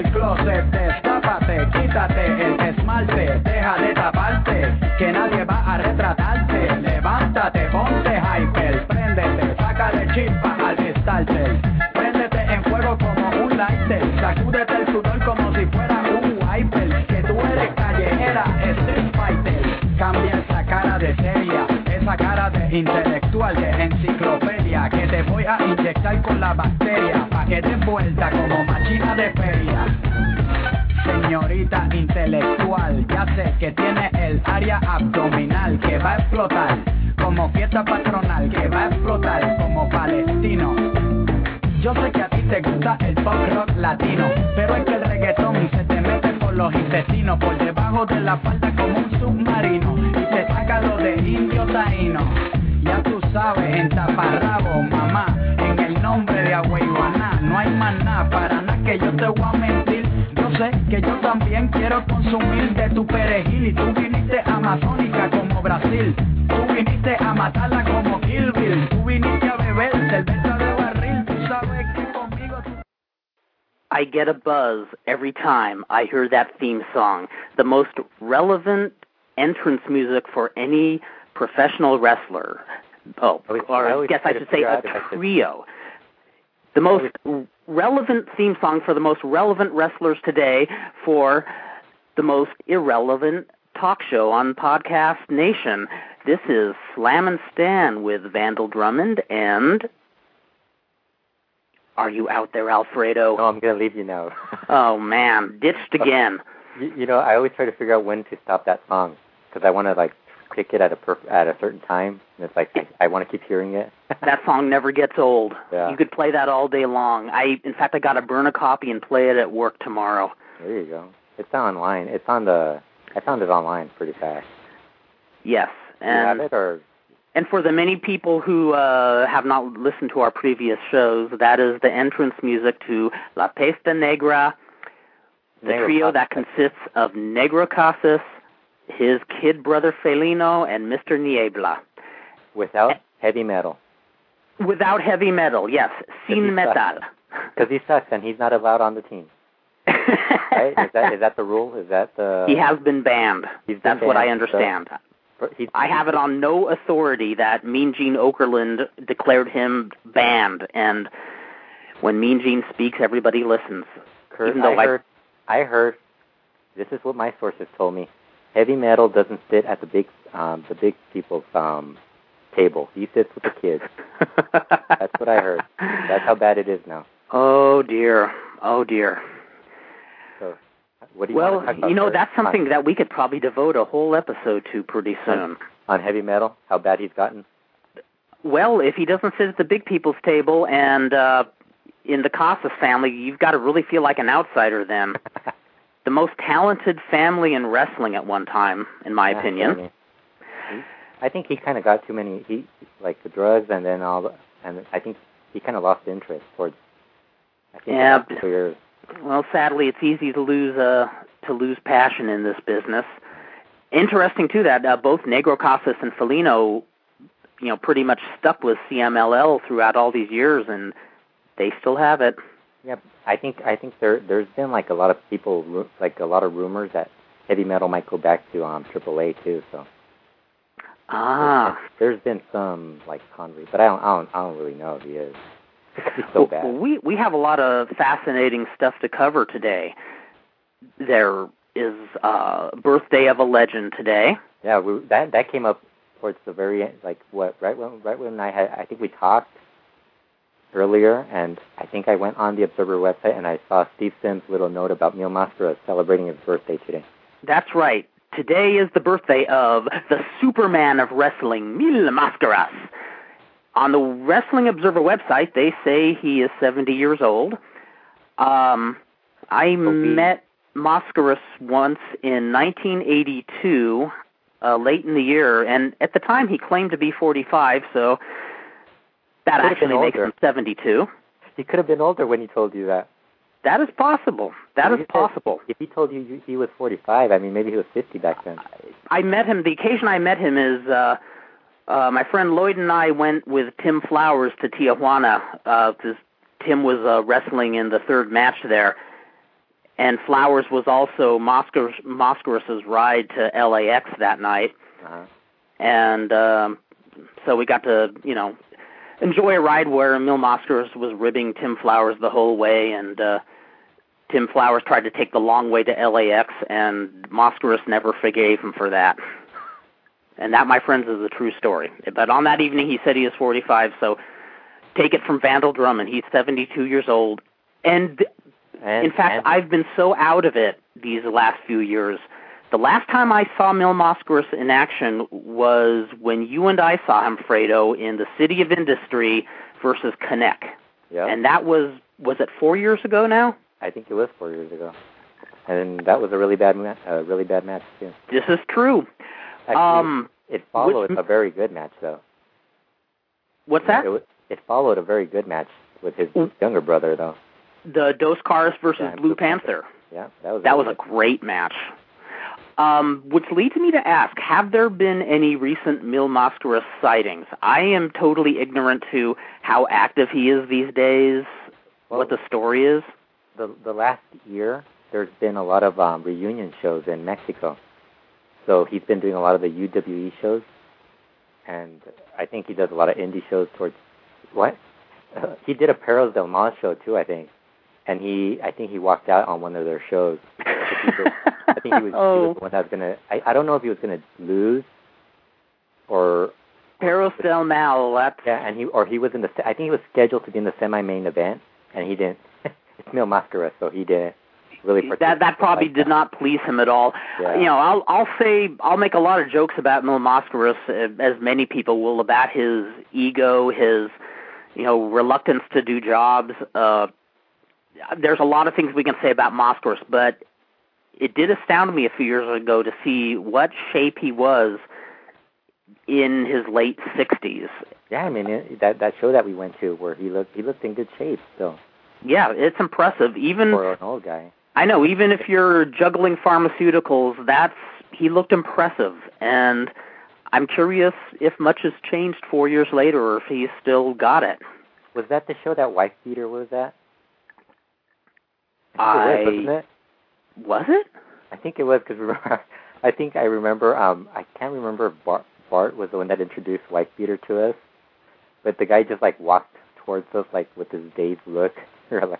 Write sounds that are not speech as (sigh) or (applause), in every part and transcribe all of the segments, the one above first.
El closet, destápate, quítate el esmalte, deja de taparte, que nadie va a retratarte, levántate, ponte hyper, préndete, sácale chispa al starter, préndete en fuego como un lighter, sacúdete el sudor como si fuera un wiper, que tú eres callejera, street fighter, cambia esa cara de seria, esa cara de intelectual, de enciclopedia, que te voy a inyectar con la bacteria, que te vuelta como machina de feria. Señorita intelectual, ya sé que tiene el área abdominal que va a explotar como fiesta patronal que va a explotar como palestino. Yo sé que a ti te gusta el pop rock latino, pero es que el reggaetón se te mete por los intestinos, por debajo de la falda como un submarino y te saca lo de indio taíno. Ya tú sabes, en taparrabo, mamá, en el nombre de más nada, para nada que yo te voy a mentir. Yo sé que yo también quiero consumir de tu perejil y tú viniste amazónica como Brasil. Tú viniste a matarla como Kill Bill. Tú viniste a beber cerveza de barril. Tú sabes que conmigo tú... I get a buzz every time I hear that theme song. The most relevant entrance music for any professional wrestler. Oh, I always- or I I guess I should say a out if I should- trio. The most relevant theme song for the most relevant wrestlers today for the most irrelevant talk show on Podcast Nation. This is Slam and Stan with Vandal Drummond and Are you out there, Alfredo? No, I'm gonna leave you now. (laughs) Oh man, ditched again. you, you know, I always try to figure out when to stop that song because I want to like pick it at a at a certain time, and it's like I, I want to keep hearing it. (laughs) that song never gets old. Yeah. You could play that all day long. I in fact I got to burn a copy and play it at work tomorrow. There you go. It's online. It's on the. I found it online pretty fast. Yes. Do you have And it or? and for the many people who uh have not listened to our previous shows, that is the entrance music to La Peste Negra, the Negro trio Casas. that consists of Negro Casas, his kid brother Felino, and Mr. Niebla. Without heavy metal, Without heavy metal, yes, sin metal. because he sucks and he's not allowed on the team. Right? is that is that the rule? Is that the? he has been banned. He's been That's what I banned, so- understand. He, I have it on no authority that Mean Gene Okerlund declared him banned, and when Mean Gene speaks, everybody listens. Kurt, even though I I- heard, I heard. This is what my sources told me. Heavy metal doesn't sit at the big, um, the big people's um, table. He sits with the kids. That's what I heard. That's how bad it is now. Oh dear. Oh dear. So, what do you Well, want to talk about you know that's something that we could probably devote a whole episode to pretty soon. on heavy metal. How bad he's gotten. Well, if he doesn't sit at the big people's table and uh in the Casas family, you've got to really feel like an outsider then. (laughs) the most talented family in wrestling at one time, in my Yeah, opinion. certainly. I think he kind of got too many. He like the drugs, and then all, the, and I think he kind of lost interest towards. I think Yeah, the last two years. Well, sadly, it's easy to lose uh, to lose passion in this business. Interesting too that uh, both Negro Casas and Felino, you know, pretty much stuck with CMLL throughout all these years, and they still have it. Yeah, I think I think there there's been like a lot of people ru- like a lot of rumors that heavy metal might go back to um AAA too. So Ah, there's been some like conversation, but I don't I don't I don't really know if he is. So Well, bad. we we have a lot of fascinating stuff to cover today. There is uh, birthday of a legend today. Yeah, we, that that came up towards the very end, like what right when right when I had I think we talked earlier, and I think I went on the Observer website and I saw Steve Sims' little note about Mil Mascaras celebrating his birthday today. That's right. Today is the birthday of the Superman of wrestling, Mil Mascaras. On the Wrestling Observer website, they say he is 70 years old. Um, I met Mascaras once in 1982, uh, late in the year, and at the time he claimed to be 45, so that actually makes older. him 72. He could have been older when he told you that. That is possible. That is possible. If he told you he was 45, I mean maybe he was 50 back then. I met him. The occasion I met him is uh, uh, my friend Lloyd and I went with Tim Flowers to Tijuana because Tim was uh, wrestling in the third match there, and Flowers was also Mascaras's ride to LAX that night, Uh-huh. and um, so we got to you know enjoy a ride where Mil Mascaras was ribbing Tim Flowers the whole way, and uh, Tim Flowers tried to take the long way to LAX, and Mascaras never forgave him for that. And that, my friends, is a true story. But on that evening, he said he is 45, so take it from Vandal Drummond. He's 72 years old. And, And, in fact, and, I've been so out of it these last few years. The last time I saw Mil Mascaras in action was when you and I saw him, Fredo, in the City of Industry versus Connect. yeah, And that was, was it four years ago now? I think it was four years ago, and that was a really bad match. A really bad match too. This is true. Actually, um, it followed which- a very good match though. what's that? It, it followed a very good match with his Mm. younger brother though. The Dos Caras versus Yeah, Blue Blue Panther. Panther. Yeah, that was That was really a great match. Um, which leads me to ask, have there been any recent Mil Mascaras sightings? I am totally ignorant to how active he is these days, Well- what the story is. the the last year there's been a lot of um, reunion shows in Mexico. So he's been doing a lot of the UWE shows, and I think he does a lot of indie shows towards what (laughs) he did a Perros del Mal show too, I think, and he I think he walked out on one of their shows. (laughs) I think he was, he oh, was the one that was gonna. I, I don't know if he was gonna lose, or Perros del Mal. That's yeah, and he or he was in the. I think he was scheduled to be in the semi-main event, and he didn't. (laughs) it's Mil Mascaras, so he didn't really. that that probably like did that. not please him at all. Yeah. You know, I'll I'll say I'll make a lot of jokes about Mil Mascaras, uh, as many people will, about his ego, his you know reluctance to do jobs. Uh, there's a lot of things we can say about Mascaras, but it did astound me a few years ago to see what shape he was in his late 60s. Yeah, I mean it, that that show that we went to where he looked he looked in good shape still Yeah, it's impressive. Even for an old guy. I know, even if you're juggling pharmaceuticals, that's he looked impressive, and I'm curious if much has changed four years later, or if he's still got it. Was that the show that Wife Beater was at? I think it was, wasn't it? Was it? I think it was because (laughs) I think I remember. Um, I can't remember if Bart, Bart was the one that introduced Wife Beater to us, but the guy just like walked towards us like with his dazed look. (laughs)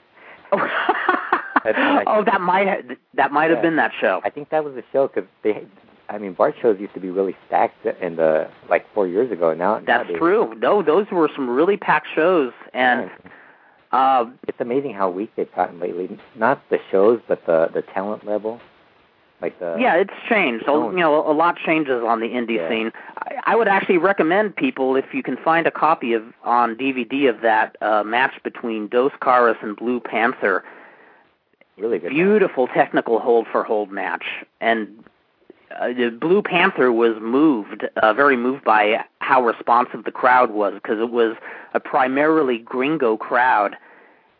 Like, (laughs) oh, that might ha- that might have Yeah. been that show. I think that was the show because they. I mean, Bart shows used to be really stacked in the like four years ago. Now That's nowadays- true. No, those were some really packed shows, and Yeah. Uh, it's amazing how weak they've gotten lately. Not the shows, but the the talent level. Like the yeah, it's changed. Tone. you know, a lot changes on the indie Yeah. scene. I, I would actually recommend people if you can find a copy of on DVD of that uh, match between Dos Caras and Blue Panther. really good. Beautiful technical hold for hold match, and uh, the Blue Panther was moved, uh, very moved by how responsive the crowd was because it was a primarily gringo crowd,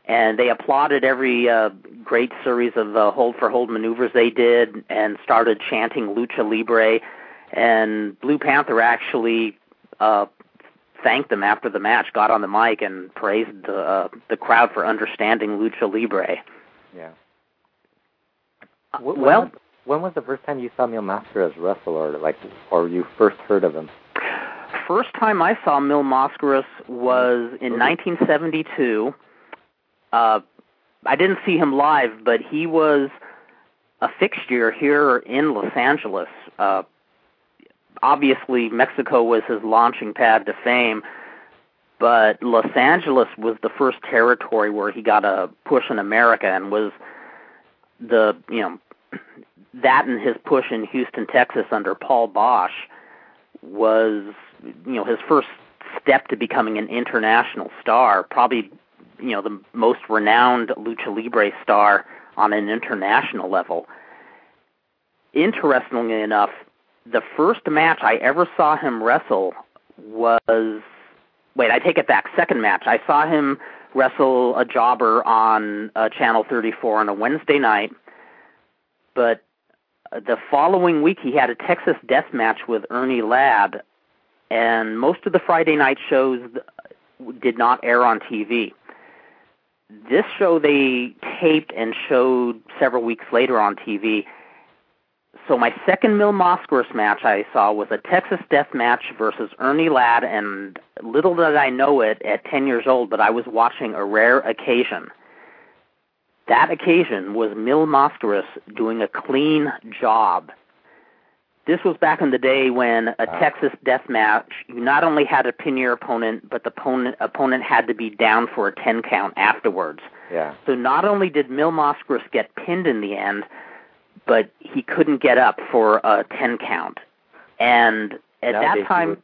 and they applauded every uh, great series of uh, hold for hold maneuvers they did, and started chanting lucha libre. And Blue Panther actually uh, thanked them after the match, got on the mic, and praised the uh, the crowd for understanding lucha libre. Yeah. Uh, Wh- well, was, when was the first time you saw Mil Mascaras wrestle, or like, or you first heard of him? First time I saw Mil Mascaras was in 1972. Uh, I didn't see him live, but he was a fixture here in Los Angeles. Uh, obviously, Mexico was his launching pad to fame, but Los Angeles was the first territory where he got a push in America and was the, you know, that and his push in Houston, Texas under Paul Boesch was you know his first step to becoming an international star, probably you know the most renowned lucha libre star on an international level. Interestingly enough, the first match I ever saw him wrestle was wait, I take it back. Second match, I saw him wrestle a jobber on uh, Channel 34 on a Wednesday night, but the following week he had a Texas death match with Ernie Ladd, and most of the Friday night shows did not air on TV. This show they taped and showed several weeks later on TV. So my second Mil Mascaras match I saw was a Texas death match versus Ernie Ladd, and little did I know it at 10 years old, but I was watching a rare occasion. That occasion was Mil Mascaras doing a clean job. This was back in the day when a Wow. Texas death match, you not only had to pin your opponent, but the opponent opponent had to be down for a ten count afterwards. Yeah. So not only did Mil Mascaras get pinned in the end, but he couldn't get up for a ten count. And at he that time, would-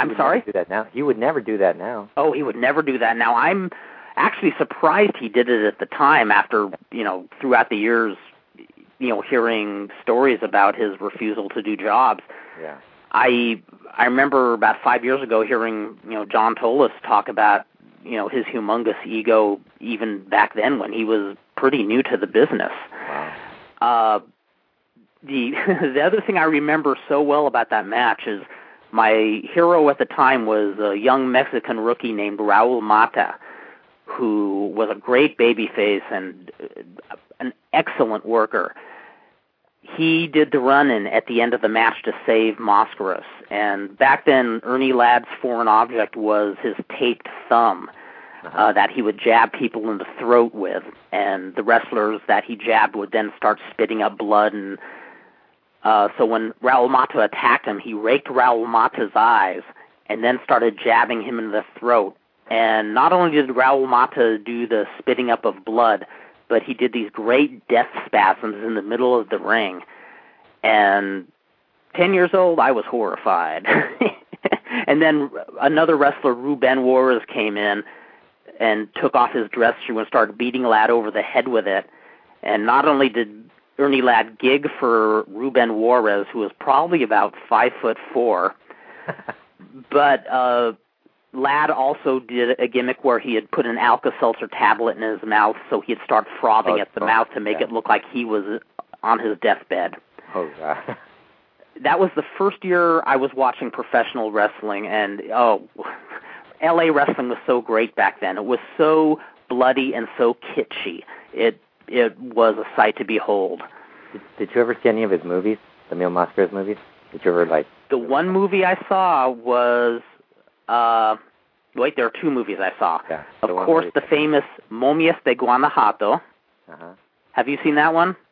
I'm sorry. Do that now. He would never do that now. Oh, he would never do that. Now I'm actually surprised he did it at the time after, you know, throughout the years, you know, hearing stories about his refusal to do jobs. Yeah. I I remember about 5 years ago hearing, you know, John Tolos talk about, you know, his humongous ego even back then when he was pretty new to the business. Wow. Uh, the (laughs) the other thing I remember so well about that match is my hero at the time was a young Mexican rookie named Raul Mata, who was a great babyface and uh, an excellent worker. He did the run-in at the end of the match to save Mascaras, and back then Ernie Ladd's foreign object was his taped thumb Uh-huh. uh, that he would jab people in the throat with, and the wrestlers that he jabbed would then start spitting up blood. And uh, so when Raul Mata attacked him, he raked Raul Mata's eyes and then started jabbing him in the throat. And not only did Raul Mata do the spitting up of blood, but he did these great death spasms in the middle of the ring. And ten years old, I was horrified. (laughs) and then another wrestler, Ruben Juarez, came in and took off his dress shoe and started beating Ladd over the head with it. And not only did Ernie Ladd gig for Ruben Juarez, who was probably about five foot four, (laughs) but uh, Ladd also did a gimmick where he had put an Alka-Seltzer tablet in his mouth, so he'd start frothing Oh, at the oh, mouth to make yeah. it look like he was on his deathbed. oh god. (laughs) That was the first year I was watching professional wrestling, and oh, (laughs) L.A. wrestling was so great back then. It was so bloody and so kitschy. It it was a sight to behold. Did, did you ever see any of his movies? The Mil Mascaras movies? Did you ever like? The one movie I saw was uh wait, there are two movies I saw. Yeah. Of the course, the famous Momias de Guanajuato. Uh-huh. Have you seen that one? (laughs)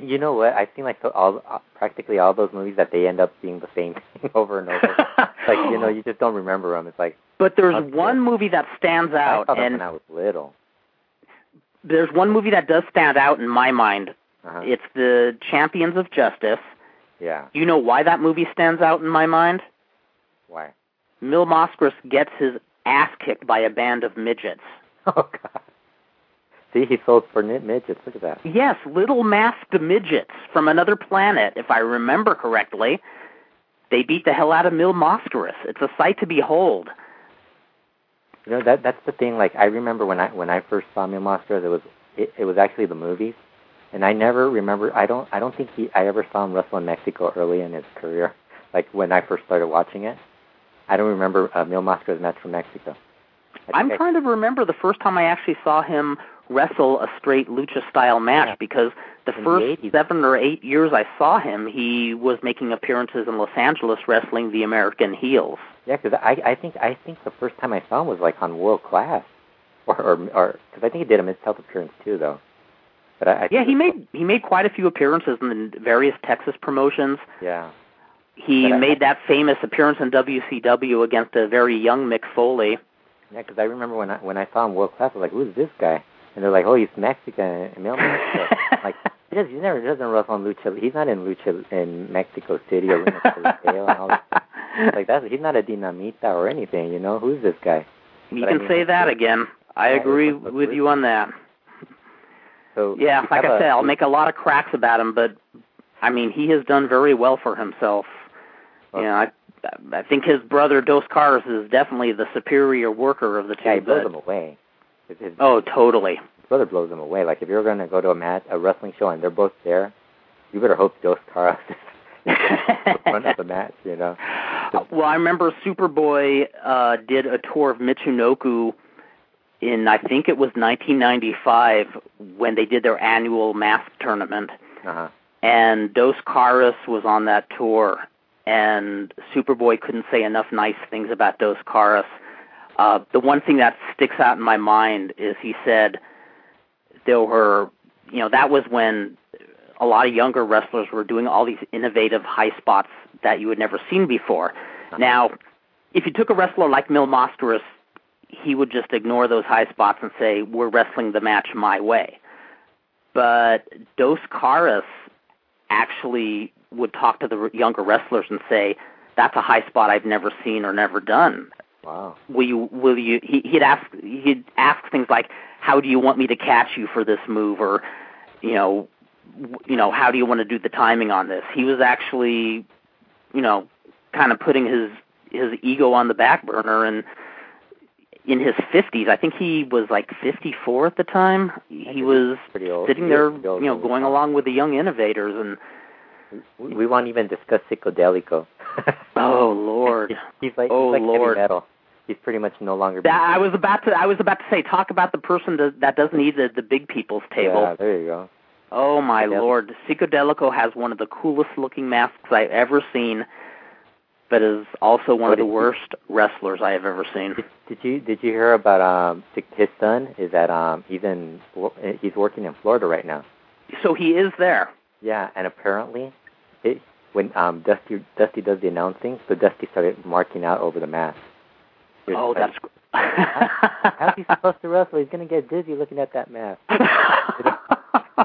You know what? I've seen like all uh, practically all those movies that they end up being the same thing (laughs) over and over. (laughs) like you know, you just don't remember them. It's like But there's Okay. one movie that stands out, them and when I was little. there's one movie that does stand out in my mind. Uh-huh. It's the Champions of Justice. yeah. You know why that movie stands out in my mind? Why? Mil Mascaras gets his ass kicked by a band of midgets. (laughs) Oh god. See, he sold for midgets. Look at that. Yes, little masked midgets from another planet, if I remember correctly. They beat the hell out of Mil Mascaras. It's a sight to behold. You know that that's the thing. Like I remember when I when I first saw Mil Mascaras, it was it, it was actually the movies, and I never remember. I don't I don't think he I ever saw him wrestle in Mexico early in his career. Like when I first started watching it, I don't remember uh, Mil Mascaras match from Mexico. I'm I- trying to remember the first time I actually saw him wrestle a straight lucha style match Yeah. because the In the first 80s. seven or eight years I saw him, he was making appearances in Los Angeles wrestling the American heels. Yeah, because I I think I think the first time I saw him was like on World Class, or or or because I think he did a Mid South appearance too though. But I, I Yeah, he made he made quite a few appearances in the various Texas promotions. yeah He But I- made that famous appearance in WCW against a very young Mick Foley. yeah because I remember when I when I saw him World Class I was like who's this guy and they're like oh he's Mexican and Mascaras (laughs) like he does he never he doesn't wrestle in lucha he's not in lucha in Mexico City or in Coliseo and all that (laughs) like that's he's not a dinamita or anything you know who's this guy You But I can mean, say that again. I Yeah, agree with you on that. so Yeah, like I I a- said, I'll make a lot of cracks about him, but I mean, he has done very well for himself. You know, I I think his brother Dos Caras is definitely the superior worker of the two. yeah he blows him away. His, his, oh, totally. his brother blows him away. Like if you're going to go to a match a wrestling show and they're both there you better hope Dos Caras is the front of the match you know? (laughs) Well, I remember Superboy uh, did a tour of Michinoku in I think it was 1995 when they did their annual mask tournament, uh-huh. And Dos Caras was on that tour, and Superboy couldn't say enough nice things about Dos Caras. Uh, the one thing that sticks out in my mind is he said there were, you know, that was when a lot of younger wrestlers were doing all these innovative high spots that you had never seen before. Now, if you took a wrestler like Mil Mascaras, he would just ignore those high spots and say, "We're wrestling the match my way." But Dos Caras actually would talk to the younger wrestlers and say, "That's a high spot I've never seen or never done. Wow. Will you? Will you?" He, he'd ask. He'd ask things like, "How do you want me to catch you for this move?" or, you know, w- you know, how do you want to do the timing on this? He was actually, you know, kind of putting his his ego on the back burner and in his 50s, I think he was like 54 at the time. He was sitting there, was pretty old you know, going along with the young innovators and We, won't even discuss Psicodelico. oh (laughs) lord. He's, like Oh, he's like Lord. heavy metal. He's pretty much no longer. That, being- I was about to I was about to say talk about the person that, that doesn't eat at the big people's table. Yeah, there you go. Oh my Psychedelic. lord, Psicodelico has one of the coolest looking masks I've ever seen, but is also one What of the worst wrestlers I have ever seen. Did, did you did you hear about um his son? Is that um he's in he's working in Florida right now. So he is there. Yeah, and apparently, it, when um Dusty Dusty does the announcing, so Dusty started marking out over the mask. He was Oh, that's (laughs) How's he supposed to wrestle? He's gonna get dizzy looking at that mask. (laughs)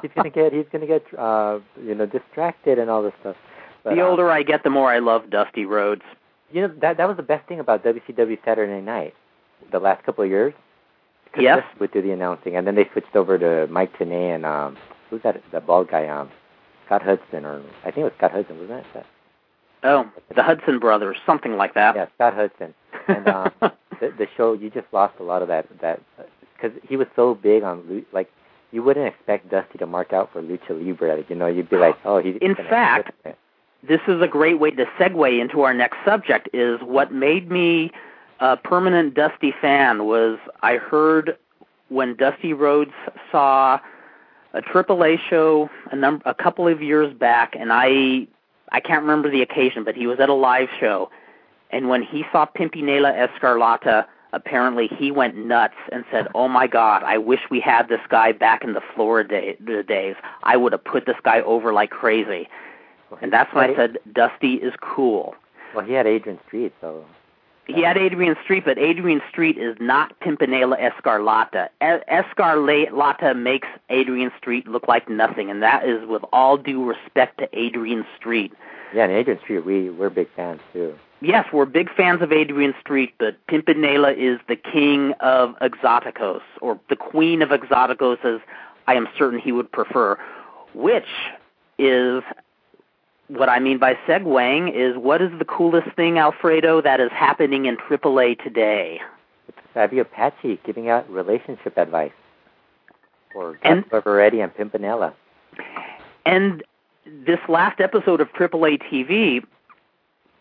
He's gonna get he's gonna get uh you know distracted and all this stuff. But, the uh, older I get, the more I love Dusty Rhodes. you know that that was the best thing about WCW Saturday Night the last couple of years. Yes. Would do the announcing, and then they switched over to Mike Tenay and um who's that The bald guy um Scott Hudson or I think it was Scott Hudson wasn't it? Oh, the Hudson brothers, something like that. Yeah, Scott Hudson. And um, (laughs) the, the show you just lost a lot of that that because he was so big on like you wouldn't expect Dusty to mark out for lucha libre. You know, you'd be like, oh, he's In fact- this is a great way to segue into our next subject is what made me a permanent Dusty fan was I heard when Dusty Rhodes saw a AAA show a number a couple of years back and I I can't remember the occasion but he was at a live show and when he saw Pimpinela Escarlata apparently he went nuts and said, "Oh my God! I wish we had this guy back in the Florida day, days. I would have put this guy over like crazy." Well, And that's when I said Dusty is cool. Well, he had Adrian Street, so He had Adrian Street, but Adrian Street is not Pimpinela Escarlata. Escarlata makes Adrian Street look like nothing, and that is with all due respect to Adrian Street. yeah, and Adrian Street, we we're big fans too. Yes, we're big fans of Adrian Street, but Pimpinela is the king of exoticos, or the queen of exoticos, as I am certain he would prefer, which is what I mean by segueing is what is the coolest thing, Alfredo, that is happening in AAA today? It's Fabi Apache giving out relationship advice for Gus and Pimpinela. And this last episode of AAA TV,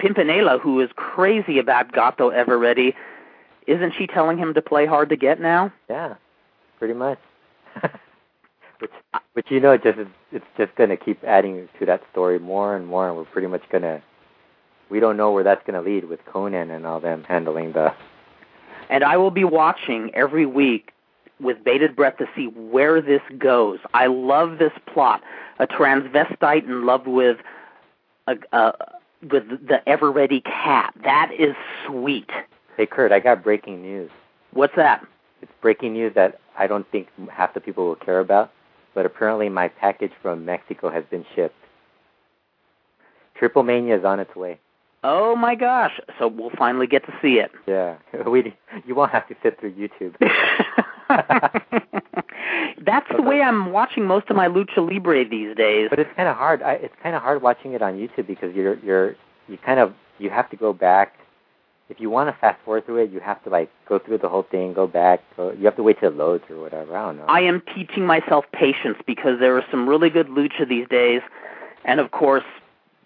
Pimpinela, who is crazy about Gato Eveready, isn't she telling him to play hard to get now? Yeah, pretty much. (laughs) which, which you know, it just it's just gonna keep adding to that story more and more, and we're pretty much gonna. We don't know where that's gonna lead with Konnan and all them handling the. And I will be watching every week with bated breath to see where this goes. I love this plot. A transvestite in love with a, uh, with the ever ready cat. That is sweet. Hey Kurt, I got breaking news. What's that? It's breaking news that I don't think half the people will care about, but apparently my package from Mexico has been shipped. Triple Mania is on its way. Oh my gosh! So we'll finally get to see it. Yeah, (laughs) we you won't have to sit through YouTube. (laughs) That's the way I'm watching most of my lucha libre these days. But it's kind of hard. I, it's kind of hard watching it on YouTube because you're you're you kind of you have to go back. If you want to fast forward through it, you have to like go through the whole thing, go back. Go, you have to wait till it loads or whatever. I don't know. I am teaching myself patience because there are some really good lucha these days, and of course,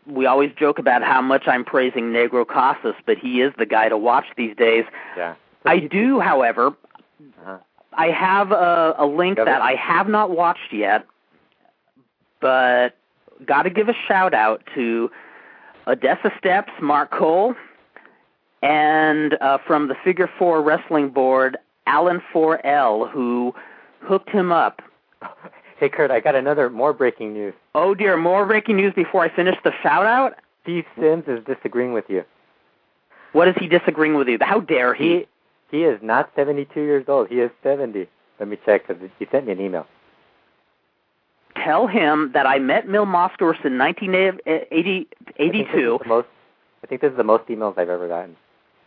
we always joke about how much I'm praising Negro Casas, but he is the guy to watch these days. yeah. I do, however, Uh-huh. I have a, a link Got it. that I have not watched yet, but got to give a shout out to Odessa Steps, Mark Cole, and uh, from the Figure Four Wrestling Board, Alan 4L, who hooked him up (laughs) Hey Kurt, I got another more breaking news. Oh dear, more breaking news before I finish the shout out. Steve Sims is disagreeing with you. What is he disagreeing with you? How dare he? He he is not 72 years old. He is 70. Let me check because he sent me an email. Tell him that I met Mil Moskowitz in 1982. I think, this is the most, I think this is the most emails I've ever gotten.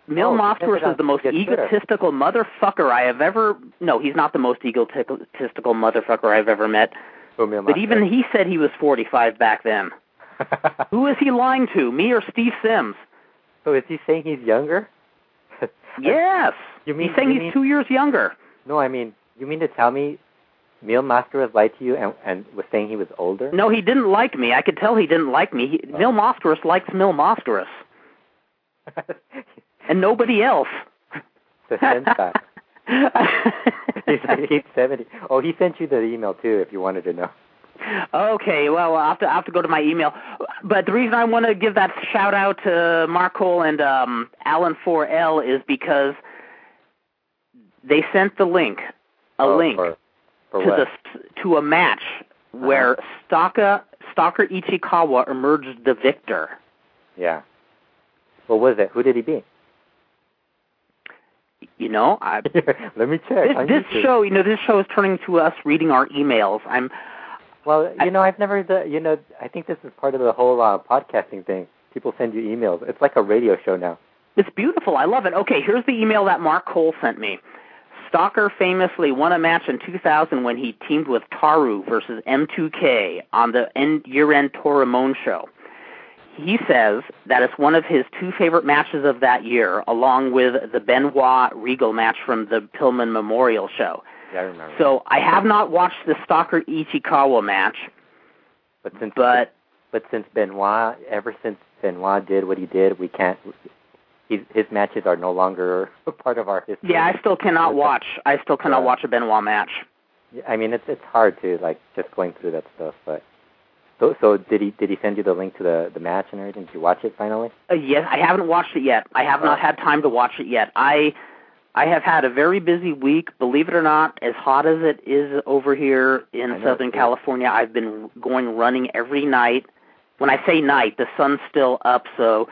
Mil Oh, Moskowitz is the most yeah, Twitter. egotistical motherfucker I have ever. No, he's not the most egotistical motherfucker I've ever met. Oh, Mil But even he said he was 45 back then. (laughs) Who is he lying to? Me or Steve Sims? so is he saying he's younger? (laughs) Yes. You mean- he's saying you he's mean- two years younger. No, I mean, you mean to tell me Neil Moskowitz lied to you and, and was saying he was older? No, he didn't like me. I could tell he didn't like me. He, Oh. Mil Moskowitz likes Mil Moskowitz, (laughs) and nobody else. the (laughs) he's, he's 70. Oh, he sent you the email too if you wanted to know. Okay, well, I'll have to, I'll have to go to my email. But the reason I want to give that shout out to Mark Cole and um, Alan 4L is because they sent the link, a Oh, link For, for to what? the to a match where Stalker Stalker Ichikawa emerged the victor. Yeah. What was it? Who did he beat? You know, I, (laughs) Let me check. this, this show, you know, this show is turning to us reading our emails. I'm Well, I- you know, I've never. The, you know, I think this is part of the whole uh, podcasting thing. People send you emails. It's like a radio show now. It's beautiful. I love it. Okay, here's the email that Mark Cole sent me. Stalker famously won a match in 2000 when he teamed with Taru versus M2K on the end, year-end Toryumon show. He says that it's one of his two favorite matches of that year, along with the Benoit Regal match from the Pillman Memorial show. Yeah, I remember. So I have not watched the Stalker Ichikawa match, but since but but since Benoit, ever since Benoit did what he did, we can't. He's, his matches are no longer (laughs) a part of our history. yeah, I still cannot watch. I still cannot watch a Benoit match. Yeah, I mean, it's it's hard to like just going through that stuff. But so so did he did he send you the link to the the match and everything? Did you watch it finally? Uh, yes, I haven't watched it yet. I have not had time to watch it yet. I I have had a very busy week. Believe it or not, as hot as it is over here in Southern. California, I've been going running every night. When I say night, the sun's still up, so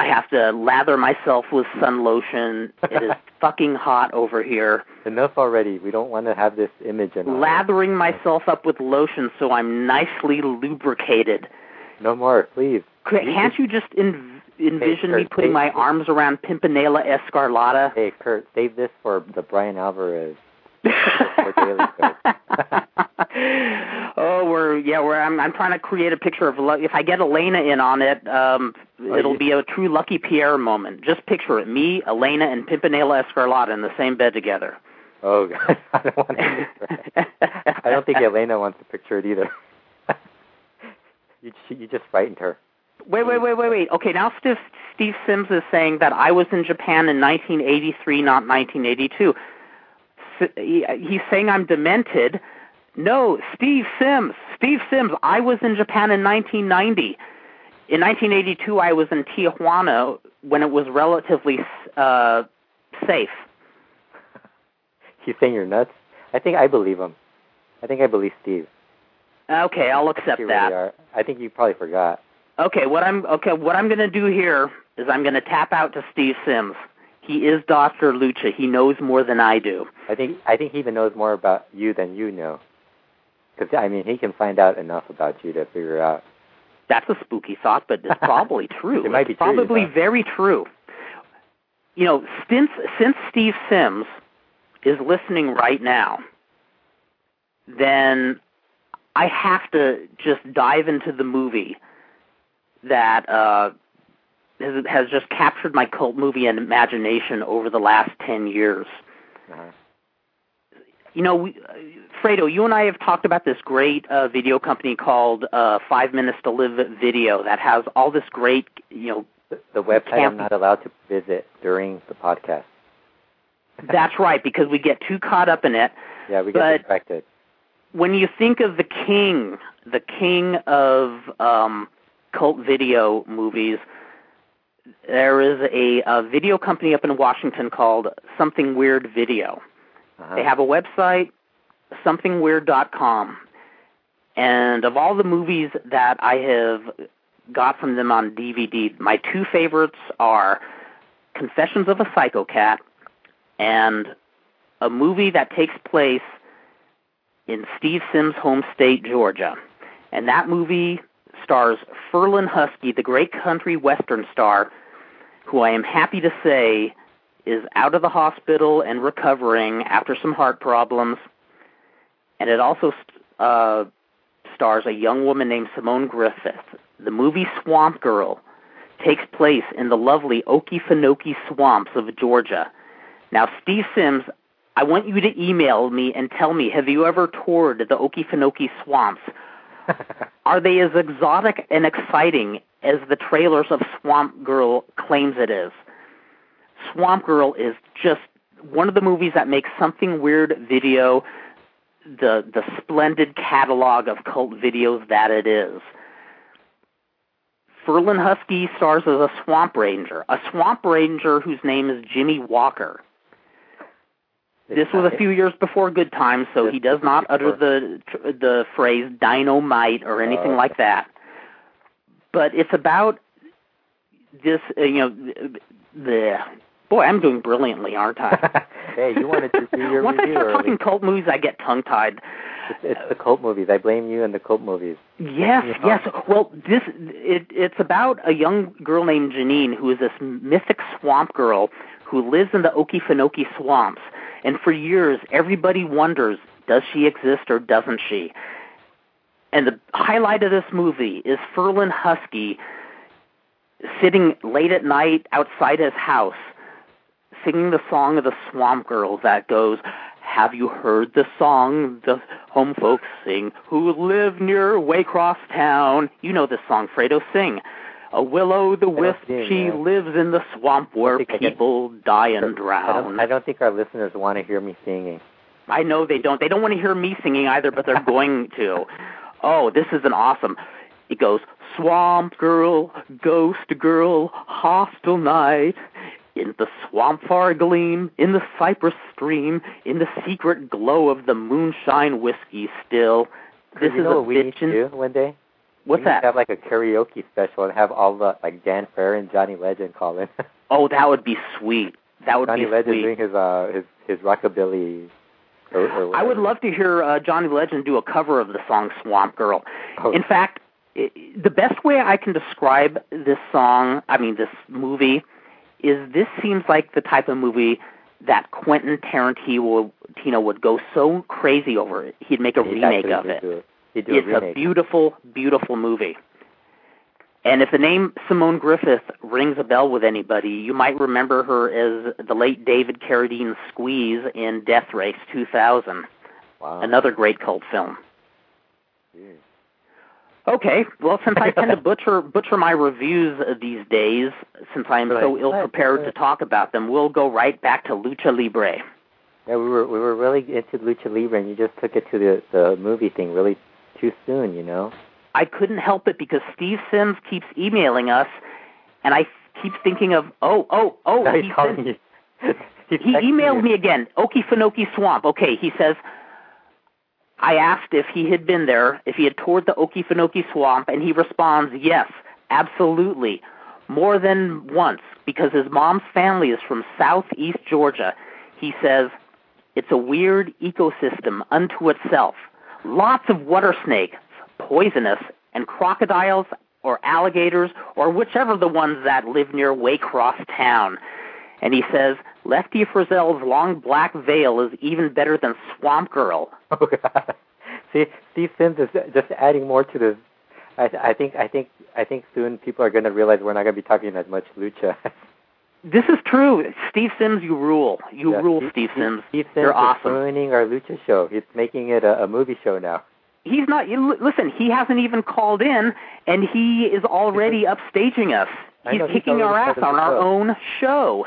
I have to lather myself with sun lotion. It is (laughs) fucking hot over here. Enough already. We don't want to have this image in. Lathering myself up with lotion so I'm nicely lubricated. No more, please. Can't you just en- envision me Kurt, putting hey, my arms around Pimpinela Escarlata? Hey, Kurt, save this for the Bryan Alvarez. (laughs) for Daily Kurt. (laughs) oh, we're yeah, we're I'm I'm trying to create a picture of if I get Elena in on it, um it'll be a true Lucky Pierre moment. Just picture it, me, Elena, and Pimpinela Escarlata in the same bed together. Oh (laughs) God, I don't want to. picture it. I don't think Elena wants to picture it either. (laughs) you you just frightened her. Wait, wait, wait, wait, wait. Okay, now Steve, Steve Sims is saying that I was in Japan in 1983, not 1982. S- he- He's saying I'm demented. No, Steve Sims. Steve Sims. I was in Japan in 1990. In 1982, I was in Tijuana when it was relatively uh, safe. (laughs) He's saying you're nuts. I think I believe him. I think I believe Steve. Okay, I'll accept you that. are. I think you probably forgot. Okay, what I'm okay, what I'm going to do here is I'm going to tap out to Steve Sims. He is Dr. Lucha. He knows more than I do. I think I think he even knows more about you than you know. Because I mean, he can find out enough about you to figure out. That's a spooky thought, but it's (laughs) probably true. It might be it's true, probably very true. You know, since since Steve Sims is listening right now, then I have to just dive into the movie that uh, has, has just captured my cult movie and imagination over the last ten years. Uh-huh. You know, we, uh, Fredo, you and I have talked about this great uh, video company called uh, Five Minutes to Live Video that has all this great, you know, The, the website Can't I'm not allowed to visit during the podcast. (laughs) that's right because we get too caught up in it. Yeah, we get But- distracted. When you think of the king, the king of um, cult video movies, there is a, a video company up in Washington called Something Weird Video. Uh-huh. They have a website. somethingweird.com. And of all the movies that I have got from them on DVD, my two favorites are Confessions of a Psycho Cat and a movie that takes place in Steve Sims' home state, Georgia. And that movie stars Ferlin Husky, the great country western star, who I am happy to say is out of the hospital and recovering after some heart problems. And it also uh, stars a young woman named Simone Griffeth. The movie Swamp Girl takes place in the lovely Okefenokee swamps of Georgia. Now, Steve Sims, I want you to email me and tell me, have you ever toured the Okefenokee swamps? (laughs) Are they as exotic and exciting as the trailers of Swamp Girl claims it is? Swamp Girl is just one of the movies that makes something weird video the the splendid catalog of cult videos that it is. Ferlin Husky stars as a swamp ranger, a swamp ranger whose name is Jimmy Walker. This was a few years before Good Times, so he does not utter the the phrase dynamite or anything like that. But it's about this, uh, you know, the boy. I'm doing brilliantly, aren't I? (laughs) hey, you wanted to do your (laughs) Once review I start talking cult movies, I get tongue tied. It's, it's the cult movies. I blame you and the cult movies. Yes, Yeah. (laughs) yes. Well, this it, it's about a young girl named Janine who is this mythic swamp girl who lives in the Okefenokee swamps, and for years everybody wonders does she exist or doesn't she? And the highlight of this movie is Ferlin Husky sitting late at night outside his house, singing the song of the Swamp Girls that goes, Have you heard the song the home folks sing who live near Waycross Town? You know this song, Fredo, sing. A willow the wisp, she yeah. lives in the swamp where think I get- people die and I don't, drown. I don't think our listeners want to hear me singing. I know they don't. They don't want to hear me singing either, but they're (laughs) going to. Oh, this is an awesome. It goes Swamp Girl, Ghost Girl, Hostile Night. In the swamp far gleam, in the cypress stream, in the secret glow of the moonshine whiskey still. This you is know a what we need to do one day? What's we that? Have like a karaoke special and have all the like Dan Fair and Johnny Legend call in. (laughs) Oh, that would be sweet. That would Johnny be Legend sweet. doing his uh his his rockabilly. Or, or I would love to hear uh, Johnny Legend do a cover of the song Swamp Girl. Oh, In fact, i the best way I can describe this song, I mean this movie, is this seems like the type of movie that Quentin Tarantino would go so crazy over it. He'd make a he'd remake of it. do It's a a beautiful, beautiful movie. And if the name Simone Griffeth rings a bell with anybody, you might remember her as the late David Carradine Squeeze in Death Race 2000, wow. another great cult film. Jeez. Okay, well, since I tend to (laughs) butcher butcher my reviews these days, since I am Right. so ill prepared to talk about them, we'll go right back to Lucha Libre. Yeah, we were we were really into Lucha Libre, and you just took it to the the movie thing really too soon, you know. I couldn't help it because Steve Sims keeps emailing us, and I keep thinking of oh oh oh (laughs) Now he he's sent- He's he emailed you. me again, Okefenokee Swamp. Okay, he says, I asked if he had been there, if he had toured the Okefenokee Swamp, and he responds, yes, absolutely, more than once, because his mom's family is from southeast Georgia. He says, it's a weird ecosystem unto itself. Lots of water snakes, poisonous, and crocodiles or alligators or whichever the ones that live near Waycross town. And he says, Lefty Frizzell's long black veil is even better than Swamp Girl. (laughs) Oh God. See, Steve Sims is just adding more to this. I, I think, I think, I think soon people are going to realize we're not going to be talking as much lucha. (laughs) This is true. Steve Sims, you rule. You Yeah, rule, Steve Sims. Steve Sims You're is awesome. ruining our lucha show. He's making it a, a movie show now. He's not. You, listen, he hasn't even called in, and he is already upstaging us. He's know, he's kicking our ass on our show. own show.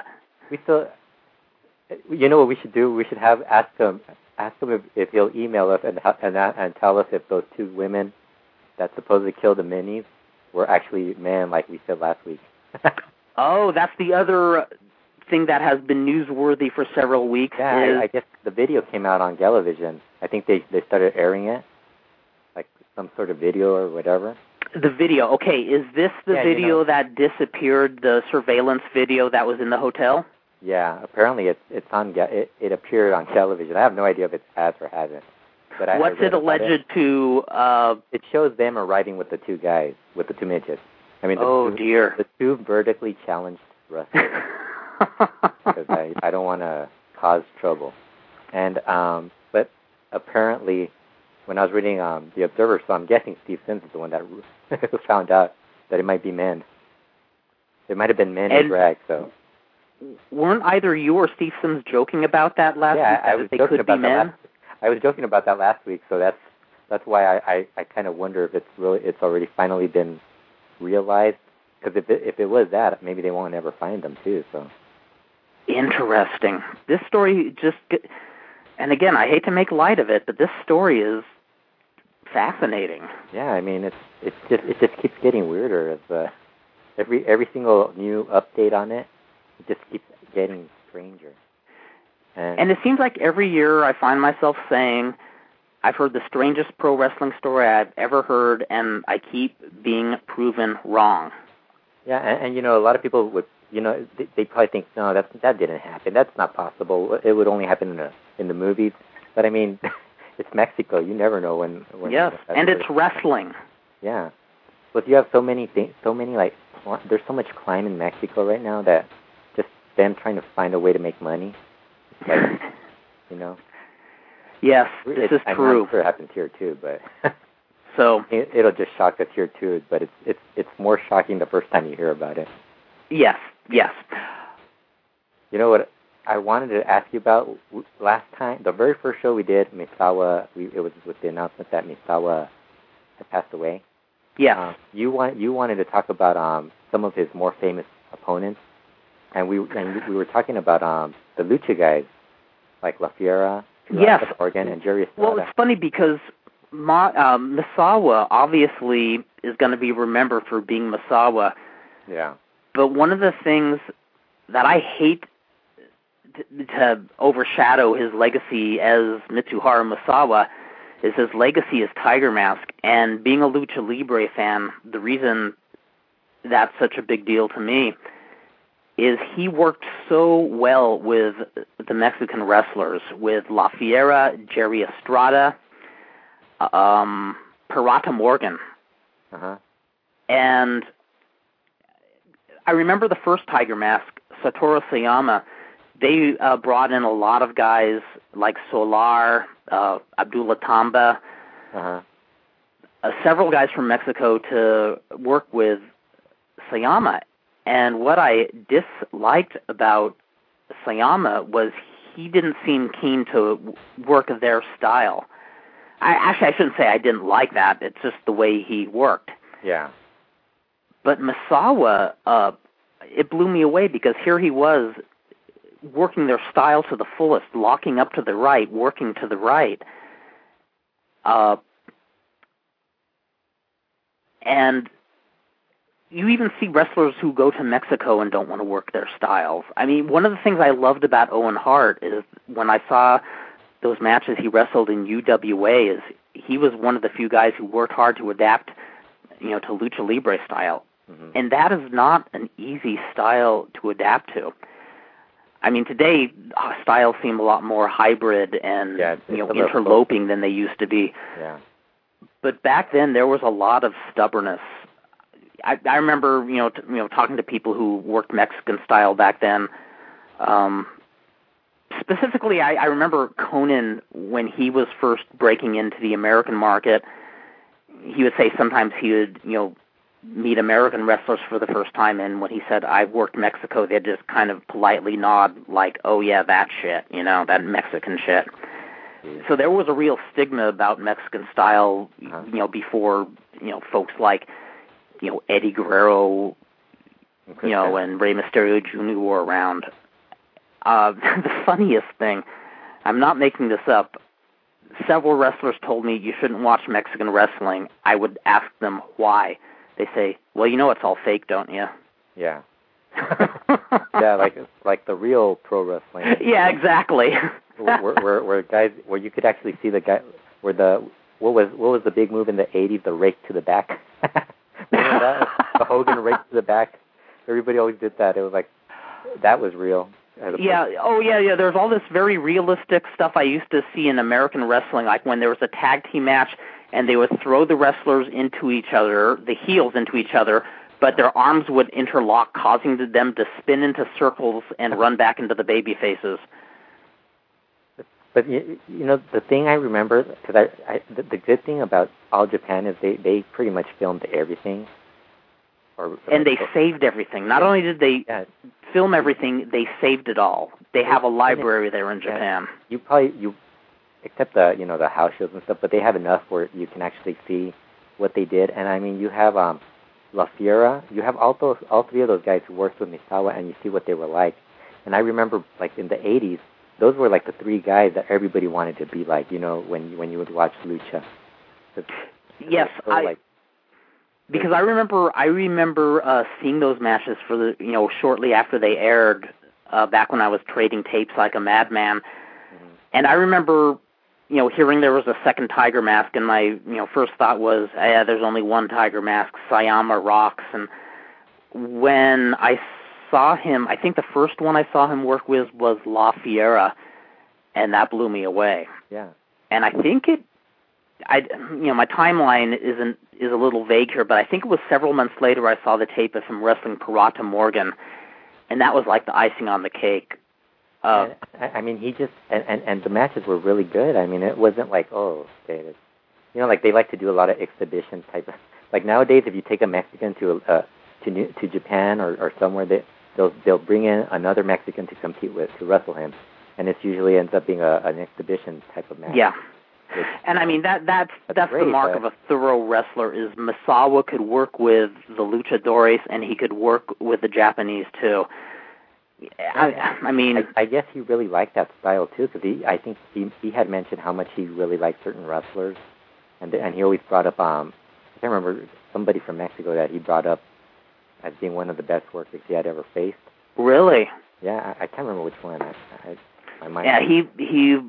We still, you know what we should do? We should have ask him, ask him if, if he'll email us and and and tell us if those two women that supposedly killed the minis were actually men, like we said last week. (laughs) Oh, that's the other thing that has been newsworthy for several weeks Yeah, is I, I guess the video came out on Television. I think they they started airing it, like some sort of video or whatever. the video. Okay, is this the Yeah, you video know. that disappeared? The surveillance video that was in the hotel? Yeah, apparently it's it's on it, it appeared on television. I have no idea if it has or hasn't. But I, What's it alleged to? Uh, It shows them arriving with the two guys, with the two midgets. I mean, the oh two, dear. the two vertically challenged wrestlers. (laughs) because I I don't want to cause trouble. And um, but apparently, when I was reading um the Observer, so I'm guessing Steve Sims is the one that (laughs) found out that it might be men. It might have been men in drag. So Weren't either you or Steve Sims joking about that last yeah, week? I, I was they joking could about be that men. last. I was joking about that last week. So that's that's why I I, I kind of wonder if it's really it's already finally been realized. Because if it, if it was that, maybe they won't ever find them too. So Interesting. This story just, get, and again, I hate to make light of it, but this story is fascinating. Yeah, I mean it's it's just it just keeps getting weirder as uh, every every single new update on it, it just keeps getting stranger. And, And it seems like every year I find myself saying, I've heard the strangest pro wrestling story I've ever heard, and I keep being proven wrong. yeah, and, and you know a lot of people would you know they, they probably think no that that didn't happen that's not possible it would only happen in the in the movies but I mean (laughs) it's Mexico you never know when when yes, and it's wrestling. Yeah. But you have so many things, so many like, there's so much crime in Mexico right now that them trying to find a way to make money, (laughs) like, you know. yes, this It- is I'm true. not sure it happens here too, but (laughs) So, (laughs) it, it'll just shock us here too. But it's it's it's more shocking the first time you hear about it. yes, yes. You know what? I wanted to ask you about last time, the very first show we did, Misawa. We, it was with the announcement that Misawa had passed away. Yeah. Um, you want you wanted to talk about um, some of his more famous opponents, and we and we were talking about um, the Lucha guys, like La Fiera, Yes. Oregon, and Jerry Well, it's funny because Ma, um, Misawa obviously is going to be remembered for being Misawa, yeah, but one of the things that I hate to, to overshadow his legacy as Mitsuharu Misawa is his legacy as Tiger Mask. And being a Lucha Libre fan, the reason that's such a big deal to me is he worked so well with the Mexican wrestlers, with La Fiera, Jerry Estrada, um, Pirata Morgan, uh huh, and I remember the first Tiger Mask, Satoru Sayama. They uh, brought in a lot of guys like Solar, uh, Abdullah Tamba, uh huh, uh, several guys from Mexico to work with Sayama. And what I disliked about Sayama was he didn't seem keen to work their style. I actually I shouldn't say I didn't like that. It's just the way he worked. yeah, But Misawa, uh, it blew me away because here he was working their style to the fullest, locking up to the right, working to the right. Uh, and you even see wrestlers who go to Mexico and don't want to work their styles. I mean, one of the things I loved about Owen Hart is when I saw those matches he wrestled in UWA is he was one of the few guys who worked hard to adapt, you know, to lucha libre style. hmm And that is not an easy style to adapt to. I mean, today uh, styles seem a lot more hybrid and Yeah, you know it's a little interloping than they used to be. yeah, But back then there was a lot of stubbornness. I, I remember you know t- you know talking to people who worked Mexican style back then. Um, specifically, I, I remember Konnan when he was first breaking into the American market. He would say sometimes he would you know meet American wrestlers for the first time, and when he said I've worked Mexico, they'd just kind of politely nod like, "Oh yeah, that shit," you know, that Mexican shit. So there was a real stigma about Mexican style, Uh-huh. you know, before you know folks like you know Eddie Guerrero, And you know, and Rey Mysterio Jr. were around. Uh, (laughs) the funniest thing, I'm not making this up. Several wrestlers told me you shouldn't watch Mexican wrestling. I would ask them why. They say, "Well, you know it's all fake, don't you?" yeah, (laughs) yeah, like like the real pro wrestling. Yeah, exactly. (laughs) where, where where guys where you could actually see the guy where the what was what was the big move in the '80s? The rake to the back. That? (laughs) the Hogan right to the back. Everybody always did that. It was like that was real. Yeah. Oh, yeah, yeah. There's all this very realistic stuff I used to see in American wrestling, like when there was a tag team match and they would throw the wrestlers into each other, the heels into each other, but their arms would interlock, causing them to spin into circles and run back into the baby faces. But you, you know the thing I remember because I, I the, the good thing about All Japan is they they pretty much filmed everything. Or, or and they or, saved everything. Not only did they yeah. film everything, they saved it all. They have a library there in Japan. Yeah. You probably you except the you know the house shows and stuff, but they have enough where you can actually see what they did. And I mean, you have um La Fiera, you have all those all three of those guys who worked with Misawa, and you see what they were like. And I remember like in the '80s, those were like the three guys that everybody wanted to be like. You know, when you, when you would watch Lucha. Yes, I. Like, because I remember I remember uh seeing those matches for the you know shortly after they aired uh back when I was trading tapes like a madman. Mm-hmm. And I remember you know hearing there was a second tiger mask and my you know first thought was yeah there's only one tiger mask Sayama rocks and when I saw him, I think the first one I saw him work with was La Fiera, and that blew me away. Yeah. And I think it, I, you know, my timeline isn't is a little vague here, but I think it was several months later I saw the tape of him wrestling Pirata Morgan, and that was like the icing on the cake. Uh, and, I mean, he just and, and and the matches were really good. I mean, it wasn't like oh, David, you know, like they like to do a lot of exhibition type of. Like nowadays, if you take a Mexican to a, uh, to New, to Japan or or somewhere, they they'll they'll bring in another Mexican to compete with to wrestle him, and it usually ends up being a, an exhibition type of match. Yeah. And I mean that that's that's, that's great, the mark of a thorough wrestler is Misawa could work with the luchadores and he could work with the Japanese too. I, I mean, I, I guess he really liked that style too, because he, I think he he had mentioned how much he really liked certain wrestlers, and and he always brought up um, I can't remember somebody from Mexico that he brought up as being one of the best workers he had ever faced. Really? Yeah, I, I can't remember which one. I, I, I might. Yeah, he he.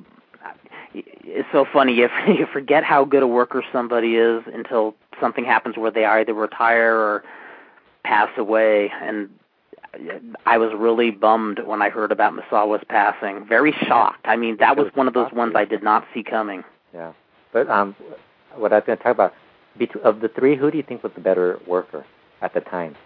It's so funny. You (laughs) you forget how good a worker somebody is until something happens where they either retire or pass away, and I was really bummed when I heard about Misawa's passing. Very shocked. I mean, that was one of those ones I did not see coming. Yeah, but um, what I was going to talk about, of the three, who do you think was the better worker at the time?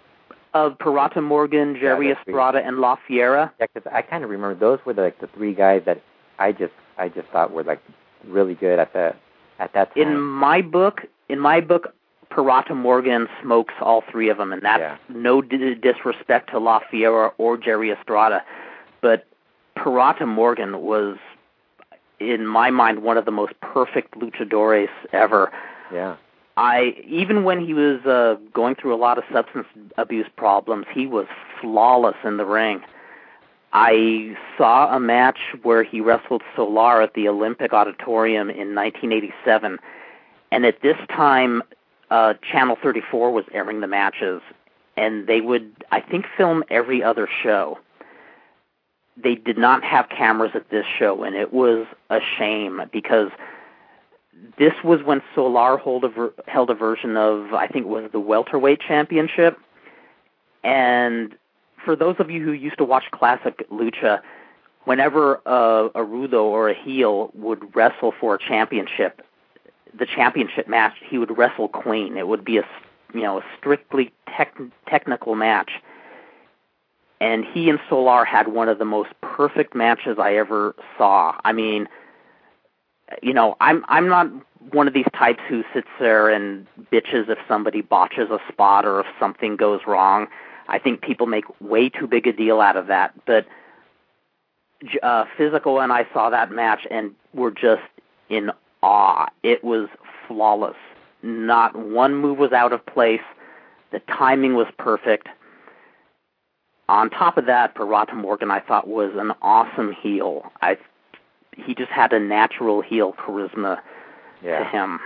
of Pirata Morgan, Jerry yeah, Estrada, and La Fiera. Yeah, because I kind of remember those were the, like the three guys that I just I just thought were like really good at the at that time. In my book, in my book, Pirata Morgan smokes all three of them, and that's yeah. no d- disrespect to La Fiera or Jerry Estrada, but Pirata Morgan was, in my mind, one of the most perfect luchadores ever. Yeah. I even when he was uh, going through a lot of substance abuse problems, he was flawless in the ring. I saw a match where he wrestled Solar at the Olympic Auditorium in 1987, and at this time, uh, Channel 34 was airing the matches, and they would, I think, film every other show. They did not have cameras at this show, and it was a shame because this was when Solar held a, ver- held a version of, I think it was the welterweight championship. And for those of you who used to watch classic lucha, whenever a, a rudo or a heel would wrestle for a championship, the championship match, he would wrestle clean. It would be a you know a strictly tech, technical match. And he and Solar had one of the most perfect matches I ever saw. I mean, you know, I'm I'm not one of these types who sits there and bitches if somebody botches a spot or if something goes wrong. I think people make way too big a deal out of that. But uh, Physico and I saw that match and were just in awe. It was flawless. Not one move was out of place. The timing was perfect. On top of that, Pirata Morgan I thought was an awesome heel. I he just had a natural heel charisma yeah. to him.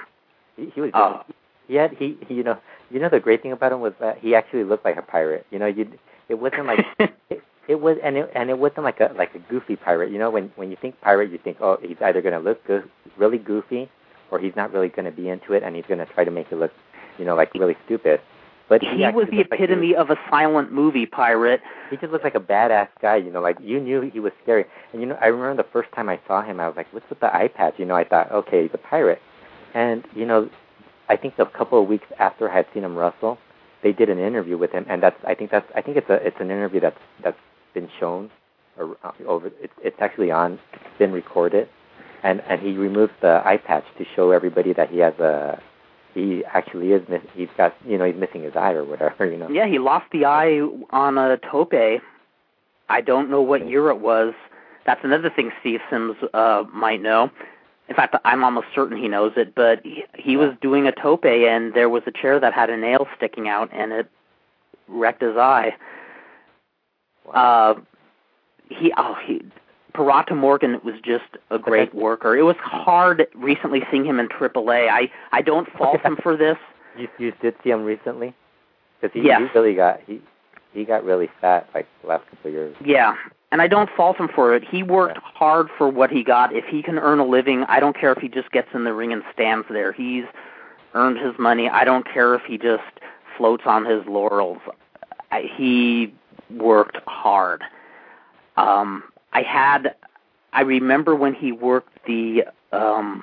He, he was. Uh, had he, he you know you know the great thing about him was that he actually looked like a pirate. You know you it wasn't like (laughs) it, it was, and it and it wasn't like a like a goofy pirate. You know, when when you think pirate, you think, oh, he's either going to look go- really goofy, or he's not really going to be into it, and he's going to try to make it look, you know, like really stupid. But he, he, was the epitome like of a silent movie pirate. He just looked like a badass guy, you know, like you knew he was scary. And you know, I remember the first time I saw him, I was like, "What's with the eye patch?" You know, I thought, "Okay, he's a pirate." And you know, I think a couple of weeks after I had seen him wrestle, they did an interview with him, and that's I think that's I think it's a it's an interview that's that's been shown or uh, over it's it's actually on it's been recorded, and and he removed the eye patch to show everybody that he has a he actually is miss he's got you know he's missing his eye or whatever you know Yeah, he lost the eye on a tope. I don't know what year it was. That's another thing Steve Sims uh might know. In fact, I'm almost certain he knows it, but he, he was doing a tope and there was a chair that had a nail sticking out and it wrecked his eye. Wow. Uh he oh he Pirata Morgan was just a great worker. It was hard recently seeing him in AAA. I I don't fault (laughs) him for this. You you did see him recently? Because he, Yes. he really got he he got really fat like the last couple of years. Yeah, and I don't fault him for it. He worked hard for what he got. If he can earn a living, I don't care if he just gets in the ring and stands there. He's earned his money. I don't care if he just floats on his laurels. I, he worked hard. Um, I had, I remember when he worked the um,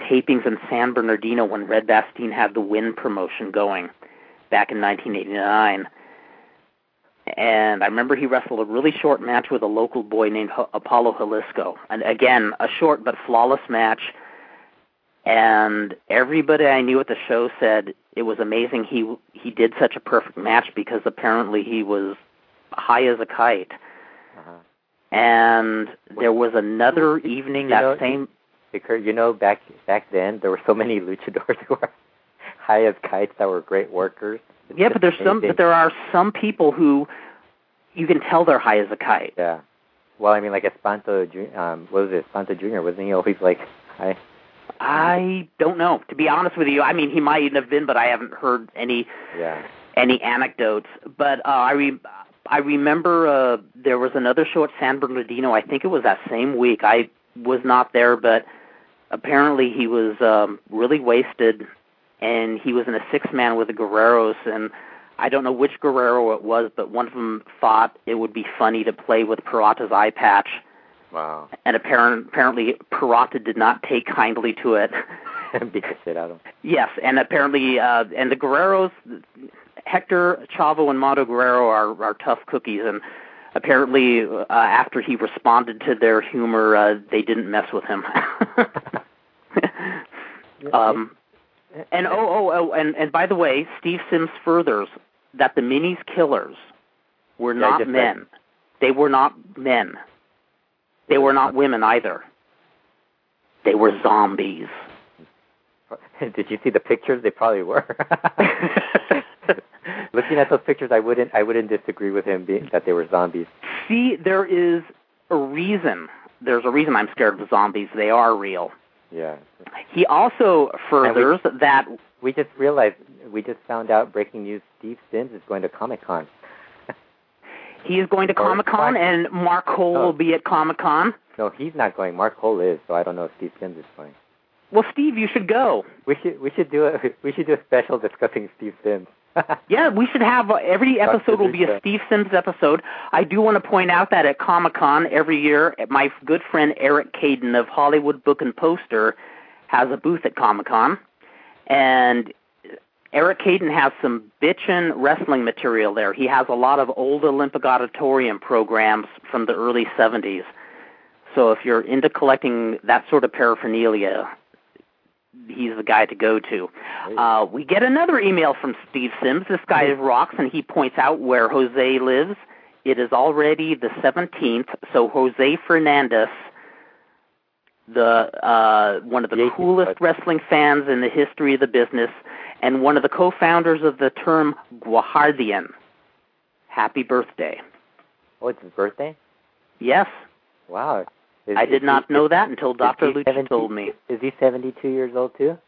tapings in San Bernardino when Red Bastien had the Win promotion going back in 1989 and I remember he wrestled a really short match with a local boy named H- Apollo Jalisco. And again, a short but flawless match. And everybody I knew at the show said it was amazing he he did such a perfect match because apparently he was high as a kite. Uh-huh. And there was another evening You that know, same you know back back then there were so many luchadors (laughs) who were high as kites that were great workers. It's yeah, but there's some but there are some people who you can tell they're high as a kite. Yeah. Well, I mean, like Espanto, um, what was it, Espanto Junior? Wasn't he always like high? I don't know. To be honest with you, I mean he might even have been, but I haven't heard any Yeah. any anecdotes. But uh, I re- I remember uh, there was another show at San Bernardino. I think it was that same week. I was not there, but apparently he was um, really wasted, and he was in a six man with the Guerreros. And I don't know which Guerrero it was, but one of them thought it would be funny to play with Pirata's eye patch, Wow. and apparent, apparently Parata did not take kindly to it. (laughs) Beat the shit out of him. Yes, and apparently, uh, and the Guerreros, Hector Chavo and Mondo Guerrero are are tough cookies, and apparently, uh, after he responded to their humor, uh, they didn't mess with him. (laughs) (laughs) um, and oh, oh, oh, and and by the way, Steve Sims furthers that the Minis killers were not read- men. They were not men. They were not women either. They were zombies. (laughs) Did you see the pictures? They probably were. (laughs) Looking at those pictures, I wouldn't I wouldn't disagree with him being that they were zombies. See, there is a reason. There's a reason I'm scared of zombies. They are real. Yeah. He also furthers that We just realized we just found out breaking news. Steve Sims is going to Comic Con. (laughs) he is going to Comic Con, and Mark Cole Oh. will be at Comic Con. No, he's not going. Mark Cole is, so I don't know if Steve Sims is going. Well, Steve, you should go. We should we should do a (laughs) we should do a special discussing Steve Sims. Yeah, we should have uh, every episode will be a Steve Sims episode. I do want to point out that at Comic Con every year, my good friend Eric Caidin of Hollywood Book and Poster has a booth at Comic Con, and Eric Caidin has some bitchin' wrestling material there. He has a lot of old Olympic Auditorium programs from the early '70s. So if you're into collecting that sort of paraphernalia, he's the guy to go to. Uh, we get another email from Steve Sims. This guy rocks, and he points out where Jose lives. It is already the 17th, so Jose Fernandez, the uh, one of the coolest wrestling fans in the history of the business, and one of the co-founders of the term Guajardian. Happy birthday! oh, it's his birthday. Yes, Wow. Is- I did he- not know that until Dr. he Lucha 70 told me. Is he 72 years old too?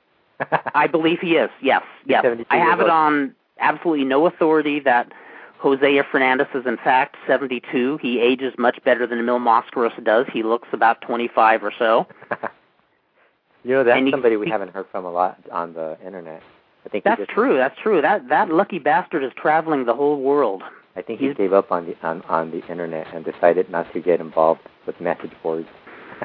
(laughs) I believe he is. Yes, yes. I have it old. on absolutely no authority that Jose Fernandez is in fact 72. He ages much better than Mil Mascaras does. He looks about 25 or so. (laughs) you know, that's he- somebody we he- haven't heard from a lot on the internet. I think That's just, true. That's true. That that lucky bastard is traveling the whole world. I think he gave up on the on, on the internet and decided not to get involved with message boards.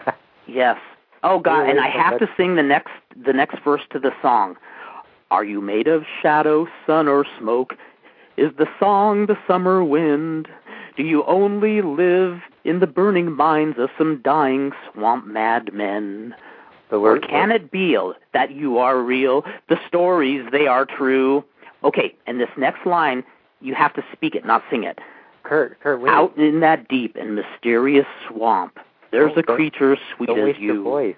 (laughs) Yes. Oh God, and I have to sing the next the next verse to the song. Are you made of shadow, sun, or smoke? Is the song the summer wind? Do you only live in the burning minds of some dying swamp madmen? Or can it be that you are real? The stories, they are true. Okay, and this next line, you have to speak it, not sing it. Kurt, Kurt, wait. Out in that deep and mysterious swamp, there's Oh, a creature sweet Don't as waste you. your voice.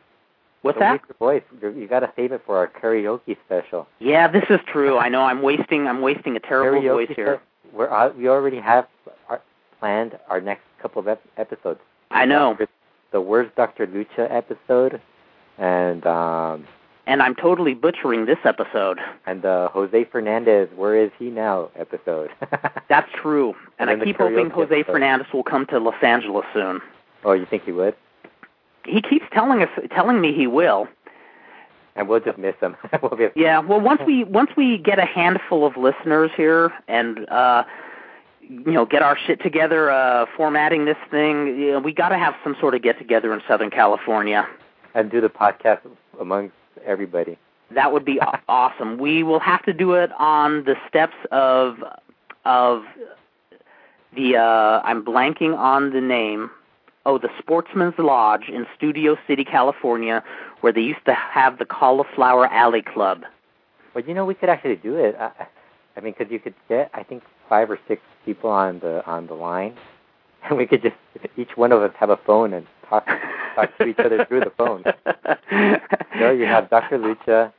What's Don't that? waste your voice. You- got to save it for our karaoke special. Yeah, this is true. I know I'm wasting I'm wasting a terrible karaoke voice here. We're we already have our, planned our next couple of ep- episodes. I know. The Where's Dr. Lucha episode, and um, And I'm totally butchering this episode. and the Jose Fernandez Where Is He Now episode. (laughs) That's true. And, And I keep hoping Jose episode. Fernandez will come to Los Angeles soon. oh, you think he would? He keeps telling us telling me he will. And we'll just miss him. (laughs) we'll be Yeah, well once we once we get a handful of listeners here and uh you know, get our shit together, uh formatting this thing, you know, we got to have some sort of get together in Southern California. and do the podcast amongst everybody. That would be aw- (laughs) awesome. We will have to do it on the steps of of the uh I'm blanking on the name. Oh, the Sportsman's Lodge in Studio City, California, where they used to have the Cauliflower Alley Club. Well, you know, we could actually do it. I, I mean, because you could get, I think, five or six people on the on the line, and (laughs) we could just each one of us have a phone and talk talk to each other through the phone. You know, you have Dr. Lucha,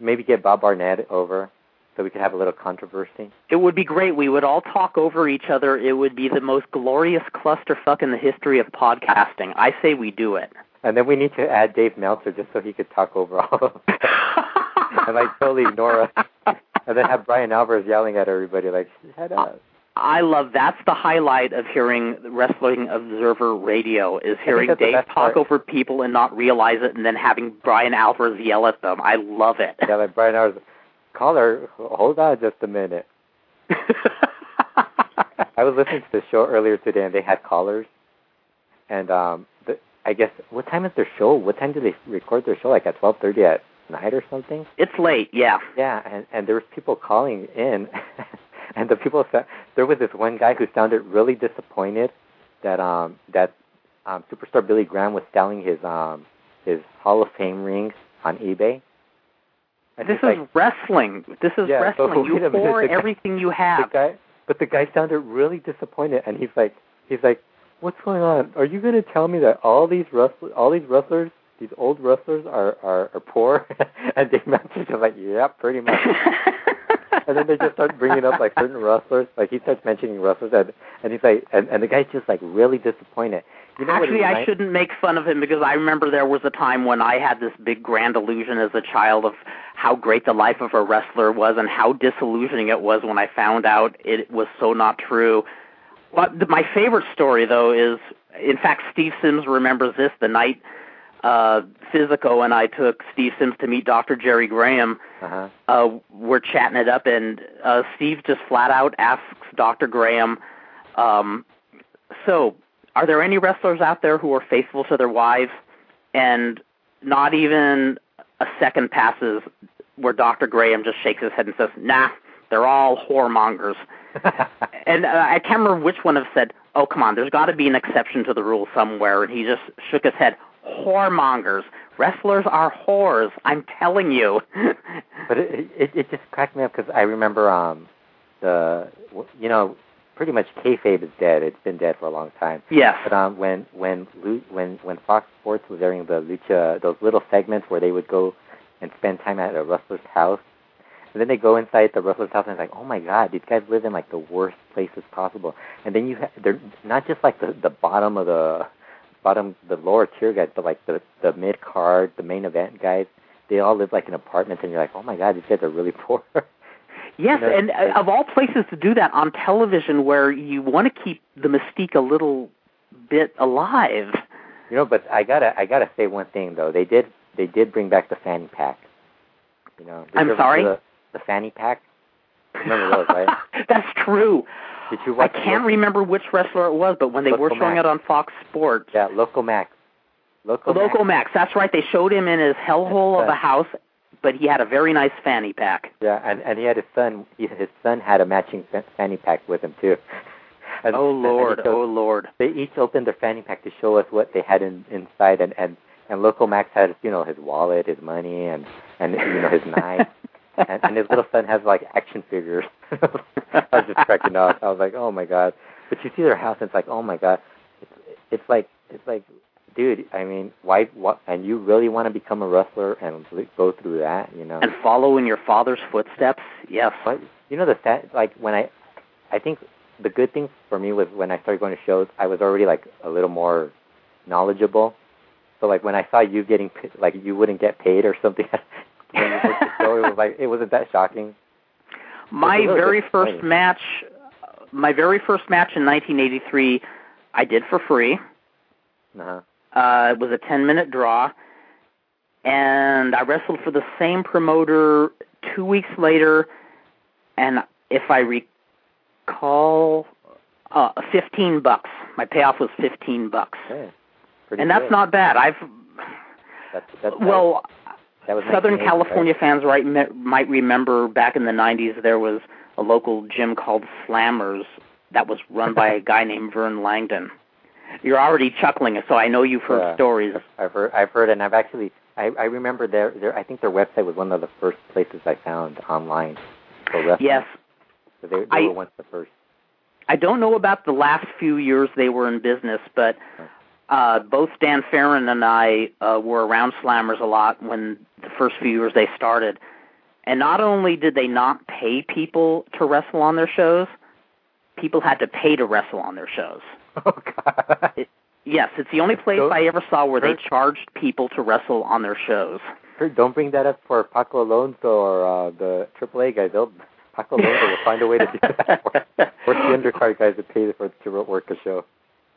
maybe get Bob Barnett over, so we could have a little controversy. It would be great. We would all talk over each other. It would be the most glorious clusterfuck in the history of podcasting. I say we do it. And then we need to add Dave Meltzer just so he could talk over all of us. (laughs) and like totally ignore us. And then have Bryan Alvarez yelling at everybody like, shut up. I love that's the highlight of hearing Wrestling Observer Radio is hearing Dave talk part. over people and not realize it, and then having Bryan Alvarez yell at them. I love it. Yeah, like Bryan Alvarez, caller, hold on just a minute. (laughs) I was listening to the show earlier today, and they had callers. And um, the, I guess what time is their show? What time do they record their show? Like at twelve thirty at night or something? it's late, yeah. Yeah, and and there was people calling in, (laughs) and the people said there was this one guy who sounded really disappointed that um that um superstar Billy Graham was selling his um his Hall of Fame rings on eBay. And This is like, wresling. This is Yeah, wrestling. (laughs) wait You a minute, pour guy- everything you the have. guy, but the guy sounded really disappointed, and he's like, he's like, "What's going on? Are you going to tell me that all these wrestlers, all these wrestlers, these old wrestlers are are, are poor?" (laughs) and Dave Meltzer's just like, "Yeah, pretty much." (laughs) and then they just start bringing up like certain wrestlers, like he starts mentioning wrestlers, and and he's like, and and the guy's just like really disappointed. You know Actually, I shouldn't make fun of him because I remember there was a time when I had this big grand illusion as a child of how great the life of a wrestler was and how disillusioning it was when I found out it was so not true. But my favorite story, though, is in fact Steve Sims remembers this the night uh, Physico and I took Steve Sims to meet Dr. Jerry Graham Uh-huh. uh, we're chatting it up, and uh, Steve just flat out asks Dr. Graham, um, "So, are there any wrestlers out there who are faithful to their wives?" And not even a second passes where Dr. Graham just shakes his head and says, "Nah, they're all whoremongers." (laughs) And uh, I can't remember which one have said, "Oh, come on, there's got to be an exception to the rule somewhere." And he just shook his head. Whoremongers. Wrestlers are whores. I'm telling you. (laughs) But it, it it just cracked me up because I remember um the you know pretty much kayfabe is dead. It's been dead for a long time. yes. But um when when when when Fox Sports was airing the lucha those little segments where they would go and spend time at a wrestler's house, and then they go inside the wrestler's house and it's like oh my god these guys live in like the worst places possible. And then you ha- they're not just like the the bottom of the bottom the lower tier guys, but like the the mid card the main event guys they all live like in apartments, and you're like, oh my god, these guys are really (laughs) poor. Yes, and uh, of all places to do that on television, where you want to keep the mystique a little bit alive. You know, but I gotta I gotta say one thing though. They did they did bring back the fanny pack. You know. I'm sorry? The, the fanny pack. Remember those, right? (laughs) That's true. Did you I can't remember which wrestler it was, but when they were showing Max. it on Fox Sports, Yeah, Local Max. Local, Local Max. Max. That's right. They showed him in his hellhole of a house, but he had a very nice fanny pack. Yeah, and and he had his son. He, his son had a matching fanny pack with him too. (laughs) And, Oh and Lord, oh Lord. they each opened their fanny pack to show us what they had in, inside, and and and local Max had you know his wallet, his money, and and you know his knife, (laughs) and, and his little son has like action figures. (laughs) I was just cracking up. I was like, oh my god! But you see their house, and it's like, oh my god! It's it's like it's like, dude. I mean, why? What? And you really want to become a wrestler and go through that? You know? And follow in your father's footsteps. Yes. But you know the sad like when I, I think the good thing for me was when I started going to shows, I was already like a little more knowledgeable. So like when I saw you getting like you wouldn't get paid or something (laughs) when you booked the show, it was like it wasn't that shocking. My really very first match, my very first match in 1983, I did for free. Uh-huh. Uh, it was a 10 minute draw, and I wrestled for the same promoter two weeks later, and if I recall, uh, 15 bucks. My payoff was 15 bucks. Pretty and that's good. not bad. I've that's, that's well, Southern California right? fans right, me- might remember back in the 90s there was a local gym called Slammers that was run by a (laughs) guy named Vern Langdon. You're already chuckling, so I know you've heard Yeah. stories. I've heard I've heard and I've actually I I remember their their I think their website was one of the first places I found online for wrestling. Yes, So they, they I- were once the first. I don't know about the last few years they were in business, but uh, both Dan Farron and I uh, were around Slammers a lot when the first few years they started. And not only did they not pay people to wrestle on their shows, people had to pay to wrestle on their shows. (laughs) Oh God. Yes, it's the only place Don't- I ever saw where they charged people to wrestle on their shows. Don't bring that up for Paco Alonso or uh, the AAA guys. They'll Paco Alonso will find a way to do that. Or, (laughs) or the undercard guys that pay for to work a show.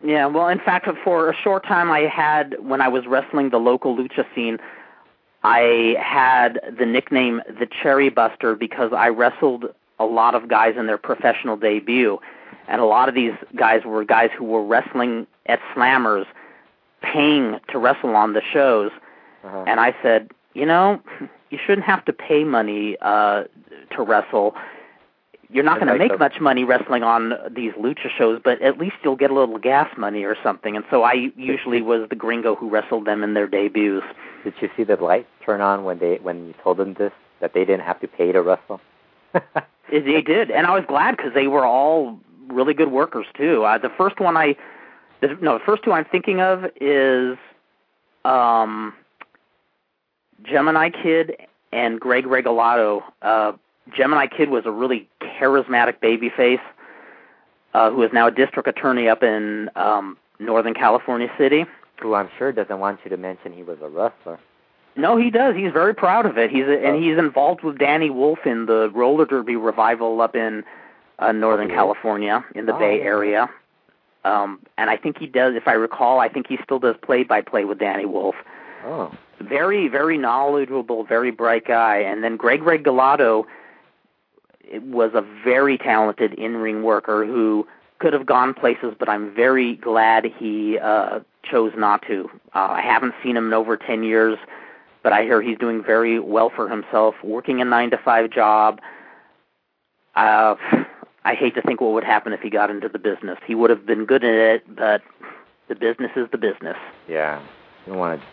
Yeah, well, in fact, for a short time I had, when I was wrestling the local lucha scene, I had the nickname the Cherry Buster because I wrestled a lot of guys in their professional debut. And a lot of these guys were guys who were wrestling at Slammers, paying to wrestle on the shows. Uh-huh. And I said, you know, you shouldn't have to pay money uh, to wrestle. You're not going to make much money wrestling on these lucha shows, but at least you'll get a little gas money or something. And so I usually was the gringo who wrestled them in their debuts. Did you see the light turn on when they when you told them this that they didn't have to pay to wrestle? (laughs) They- They (laughs) did, and I was glad because they were all really good workers too. Uh, the first one I, the, no, the first two I'm thinking of is, um, Gemini Kid and Greg Regalado. Uh, Gemini Kid was a really charismatic babyface uh, who is now a district attorney up in um, Northern California City. Who I'm sure doesn't want you to mention he was a wrestler. No, he does. He's very proud of it. He's a, and Oh. he's involved with Danny Wolf in the roller derby revival up in uh, Northern really? California in the Oh, Bay. Area. Um, and I think he does. If I recall, I think he still does play by play with Danny Wolf. Oh. Very, very knowledgeable, very bright guy. And then Greg Regalado was a very talented in-ring worker who could have gone places, but I'm very glad he uh, chose not to. Uh, I haven't seen him in over 10 years, but I hear he's doing very well for himself, working a nine to five job. Uh, I hate to think what would happen if he got into the business. He would have been good at it, but the business is the business. Yeah. You want to.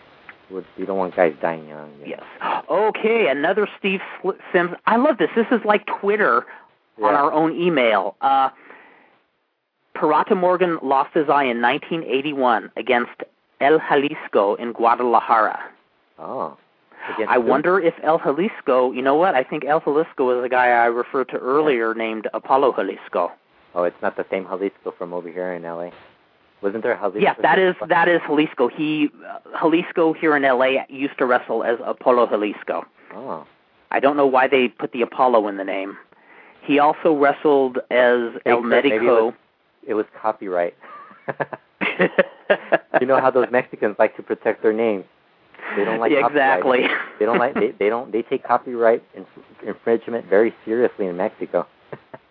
You don't want guys dying young. you know. Yes. Okay, another Steve Sims. I love this. This is like Twitter on our own email. Uh, Pirata Morgan lost his eye in 1981 against El Jalisco in Guadalajara. Oh. Against I who? wonder if El Jalisco, you know what? I think El Jalisco is a guy I referred to earlier named Apollo Jalisco. Oh, it's not the same Jalisco from over here in LA. Wasn't there Jalisco? Yeah, that is that is Jalisco. He uh, Jalisco here in LA used to wrestle as Apollo Jalisco. Oh. I don't know why they put the Apollo in the name. He also wrestled as El Maybe it Medico. was, it was copyright. (laughs) you know how those Mexicans like to protect their names. They don't like yeah, (laughs) copyright. exactly. They don't like they, they don't they take copyright inf- infringement very seriously in Mexico. (laughs)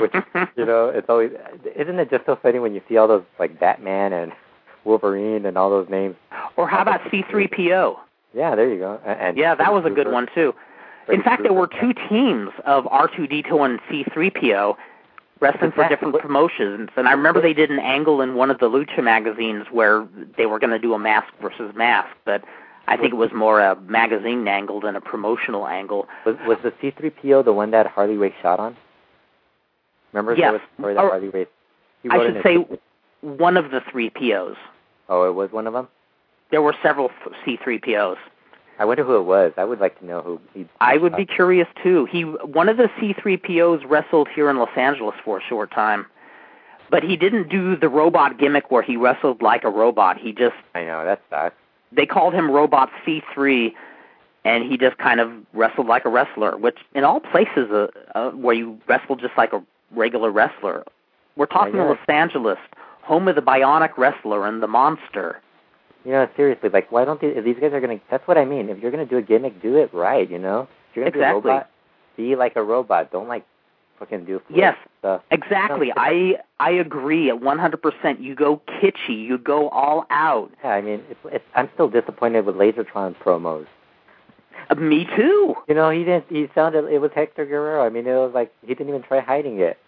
Which you know, it's always isn't it just so funny when you see all those like Batman and Wolverine and all those names? or how about C3PO? Yeah, there you go. And, Yeah, that was a good one too. In fact, there were two teams of R2D2 and C3PO wrestling for different promotions, and I remember they did an angle in one of the Lucha magazines where they were going to do a mask versus mask, but I think it was more a magazine angle than a promotional angle. Was was the C3PO the one that Harley Race shot on? Remember Yes. there was a story that Or- Harley Race. I should say one of the three POs. Oh, it was one of them. There were several C3 POs. I wonder who it was. I would like to know who he. I would be curious too. He one of the C3POs wrestled here in Los Angeles for a short time. But he didn't do the robot gimmick where he wrestled like a robot. He just I know that sucks. they called him Robot C3 and he just kind of wrestled like a wrestler, which in all places uh, uh, where you wrestle just like a regular wrestler. We're talking. Los Angeles, home of the bionic wrestler and the monster. You know, seriously, like, why don't they, if these guys are gonna? That's what I mean. If you're gonna do a gimmick, do it right. You know, if you're gonna Exactly. be a robot, be like a robot. Don't like fucking do Yes. stuff. Exactly. (laughs) I I agree at 100%. You go kitschy, you go all out. Yeah, I mean, it's, it's, I'm still disappointed with Lasertron promos. Uh, me too. You know, he didn't. He sounded. It was Hector Guerrero. I mean, it was like he didn't even try hiding it.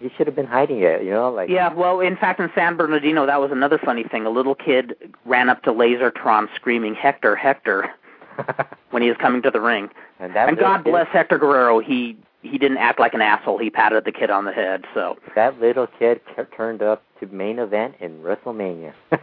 He should have been hiding it. You know, like Yeah, well, in fact, in San Bernardino, that was another funny thing. A little kid ran up to Lasertron screaming, Hector, Hector, (laughs) when he was coming to the ring. and that and God kid- bless Hector Guerrero. He he didn't act like an asshole. He patted the kid on the head. So That little kid turned up to main event in WrestleMania. (laughs)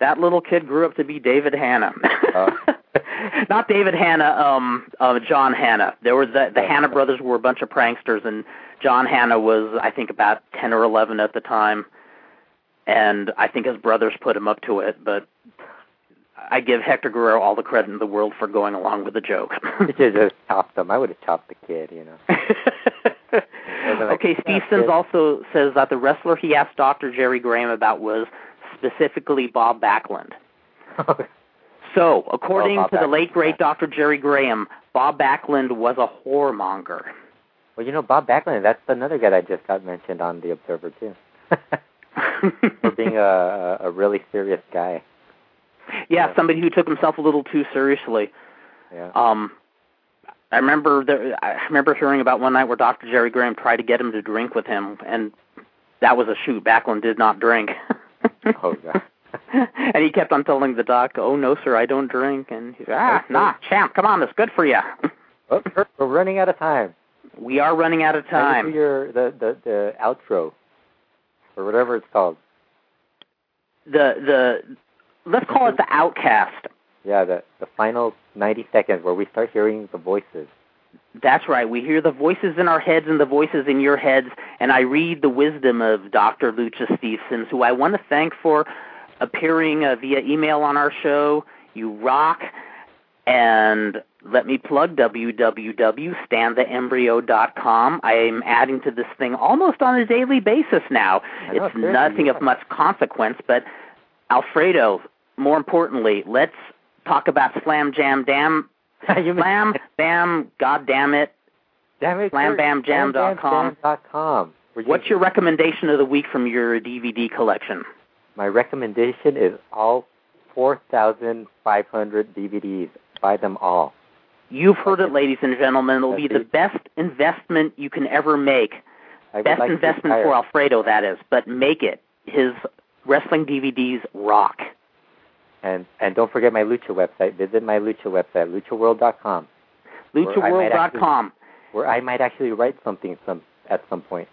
That little kid grew up to be David Hanna. Oh. (laughs) (laughs) Not David Hanna, um, uh, John Hanna. There were the the Hanna brothers were a bunch of pranksters, and John Hanna was I think about ten or eleven at the time, and I think his brothers put him up to it. But I give Hector Guerrero all the credit in the world for going along with the joke. You should have chopped him. I would have chopped the kid. You know. (laughs) like, okay, Steve "Yeah, Sims kid." also says that the wrestler he asked Dr. Jerry Graham about was specifically Bob Backlund. (laughs) So, according Oh, to the late great yeah. Dr. Jerry Graham, Bob Backlund was a whoremonger. well, you know, Bob Backlund. That's another guy that just got mentioned on the Observer too. (laughs) For being a, a really serious guy. yeah, somebody who took himself a little too seriously. Yeah. Um, I remember there, I remember hearing about one night where Dr. Jerry Graham tried to get him to drink with him, and that was a shoot. Backlund did not drink. (laughs) Oh god. (laughs) and he kept on telling the doc, "Oh no, sir, I don't drink." And he's ah, Okay. nah, champ, come on, it's good for you. Oh, Kurt, we're running out of time. we are running out of time. Your the, the the outro, or whatever it's called. The the let's call it the outcast. Yeah, the the final ninety seconds where we start hearing the voices. That's right. We hear the voices in our heads and the voices in your heads, and I read the wisdom of Dr. Lucha Steve Sims, who I want to thank for appearing uh, via email on our show. You rock. And let me plug www.standtheembryo.com. I am adding to this thing almost on a daily basis now. Know, It's nothing of much consequence, but Alfredo, more importantly, let's talk about Slam Jam Dam (laughs) Slam (laughs) Bam, God damn it. Damn it, Slam Bam Jam dot com. Slam Bam Jam dot com. Where you- What's your recommendation of the week from your DVD collection? My recommendation is all 4,500 DVDs. Buy them all. You've heard it, ladies and gentlemen. It'll be the best investment you can ever make. Best like investment for Alfredo, that is. But make it. His wrestling DVDs rock. And and don't forget my Lucha website. Visit my Lucha website, luchaworld.com, LuchaWorld.com. where I might actually write something some at some point.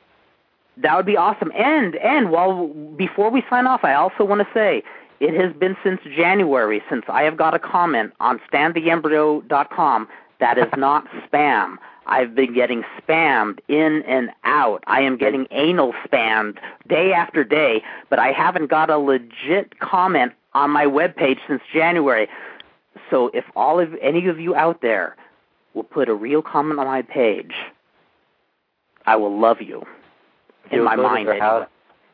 That would be awesome. And and while before we sign off, I also want to say it has been since January since I have got a comment on standtheembryo.com that is not (laughs) spam. I've been getting spammed in and out. I am getting anal spammed day after day, but I haven't got a legit comment on my webpage since January. So if all of any of you out there will put a real comment on my page, I will love you. In my mind, anyway. house.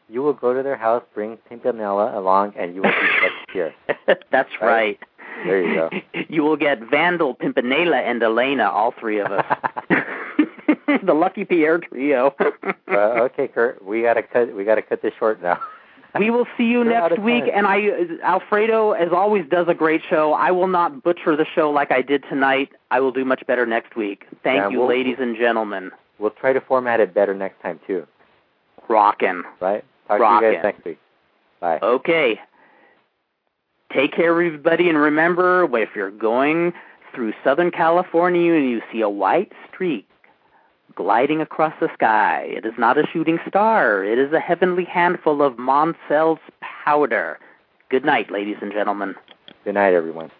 You will go to their house, bring Pimpinela along, and you will be next year. (laughs) That's Right? right. There you go. (laughs) You will get Vandal, Pimpinela, and Elena, all three of us. (laughs) the Lucky Pierre trio. uh, okay, Kurt, we gotta cut. We gotta cut this short now. We will see you We're next week, time. and I, Alfredo, as always, does a great show. I will not butcher the show like I did tonight. I will do much better next week. Thank Yeah, you, we'll- ladies and gentlemen. We'll try to format it better next time too. Rockin'. Right? Talk to you Rockin'. guys next week. Bye. Okay. Take care, everybody, and remember, if you're going through Southern California and you see a white streak gliding across the sky, it is not a shooting star. It is a heavenly handful of Moncel's powder. Good night, ladies and gentlemen. Good night, everyone.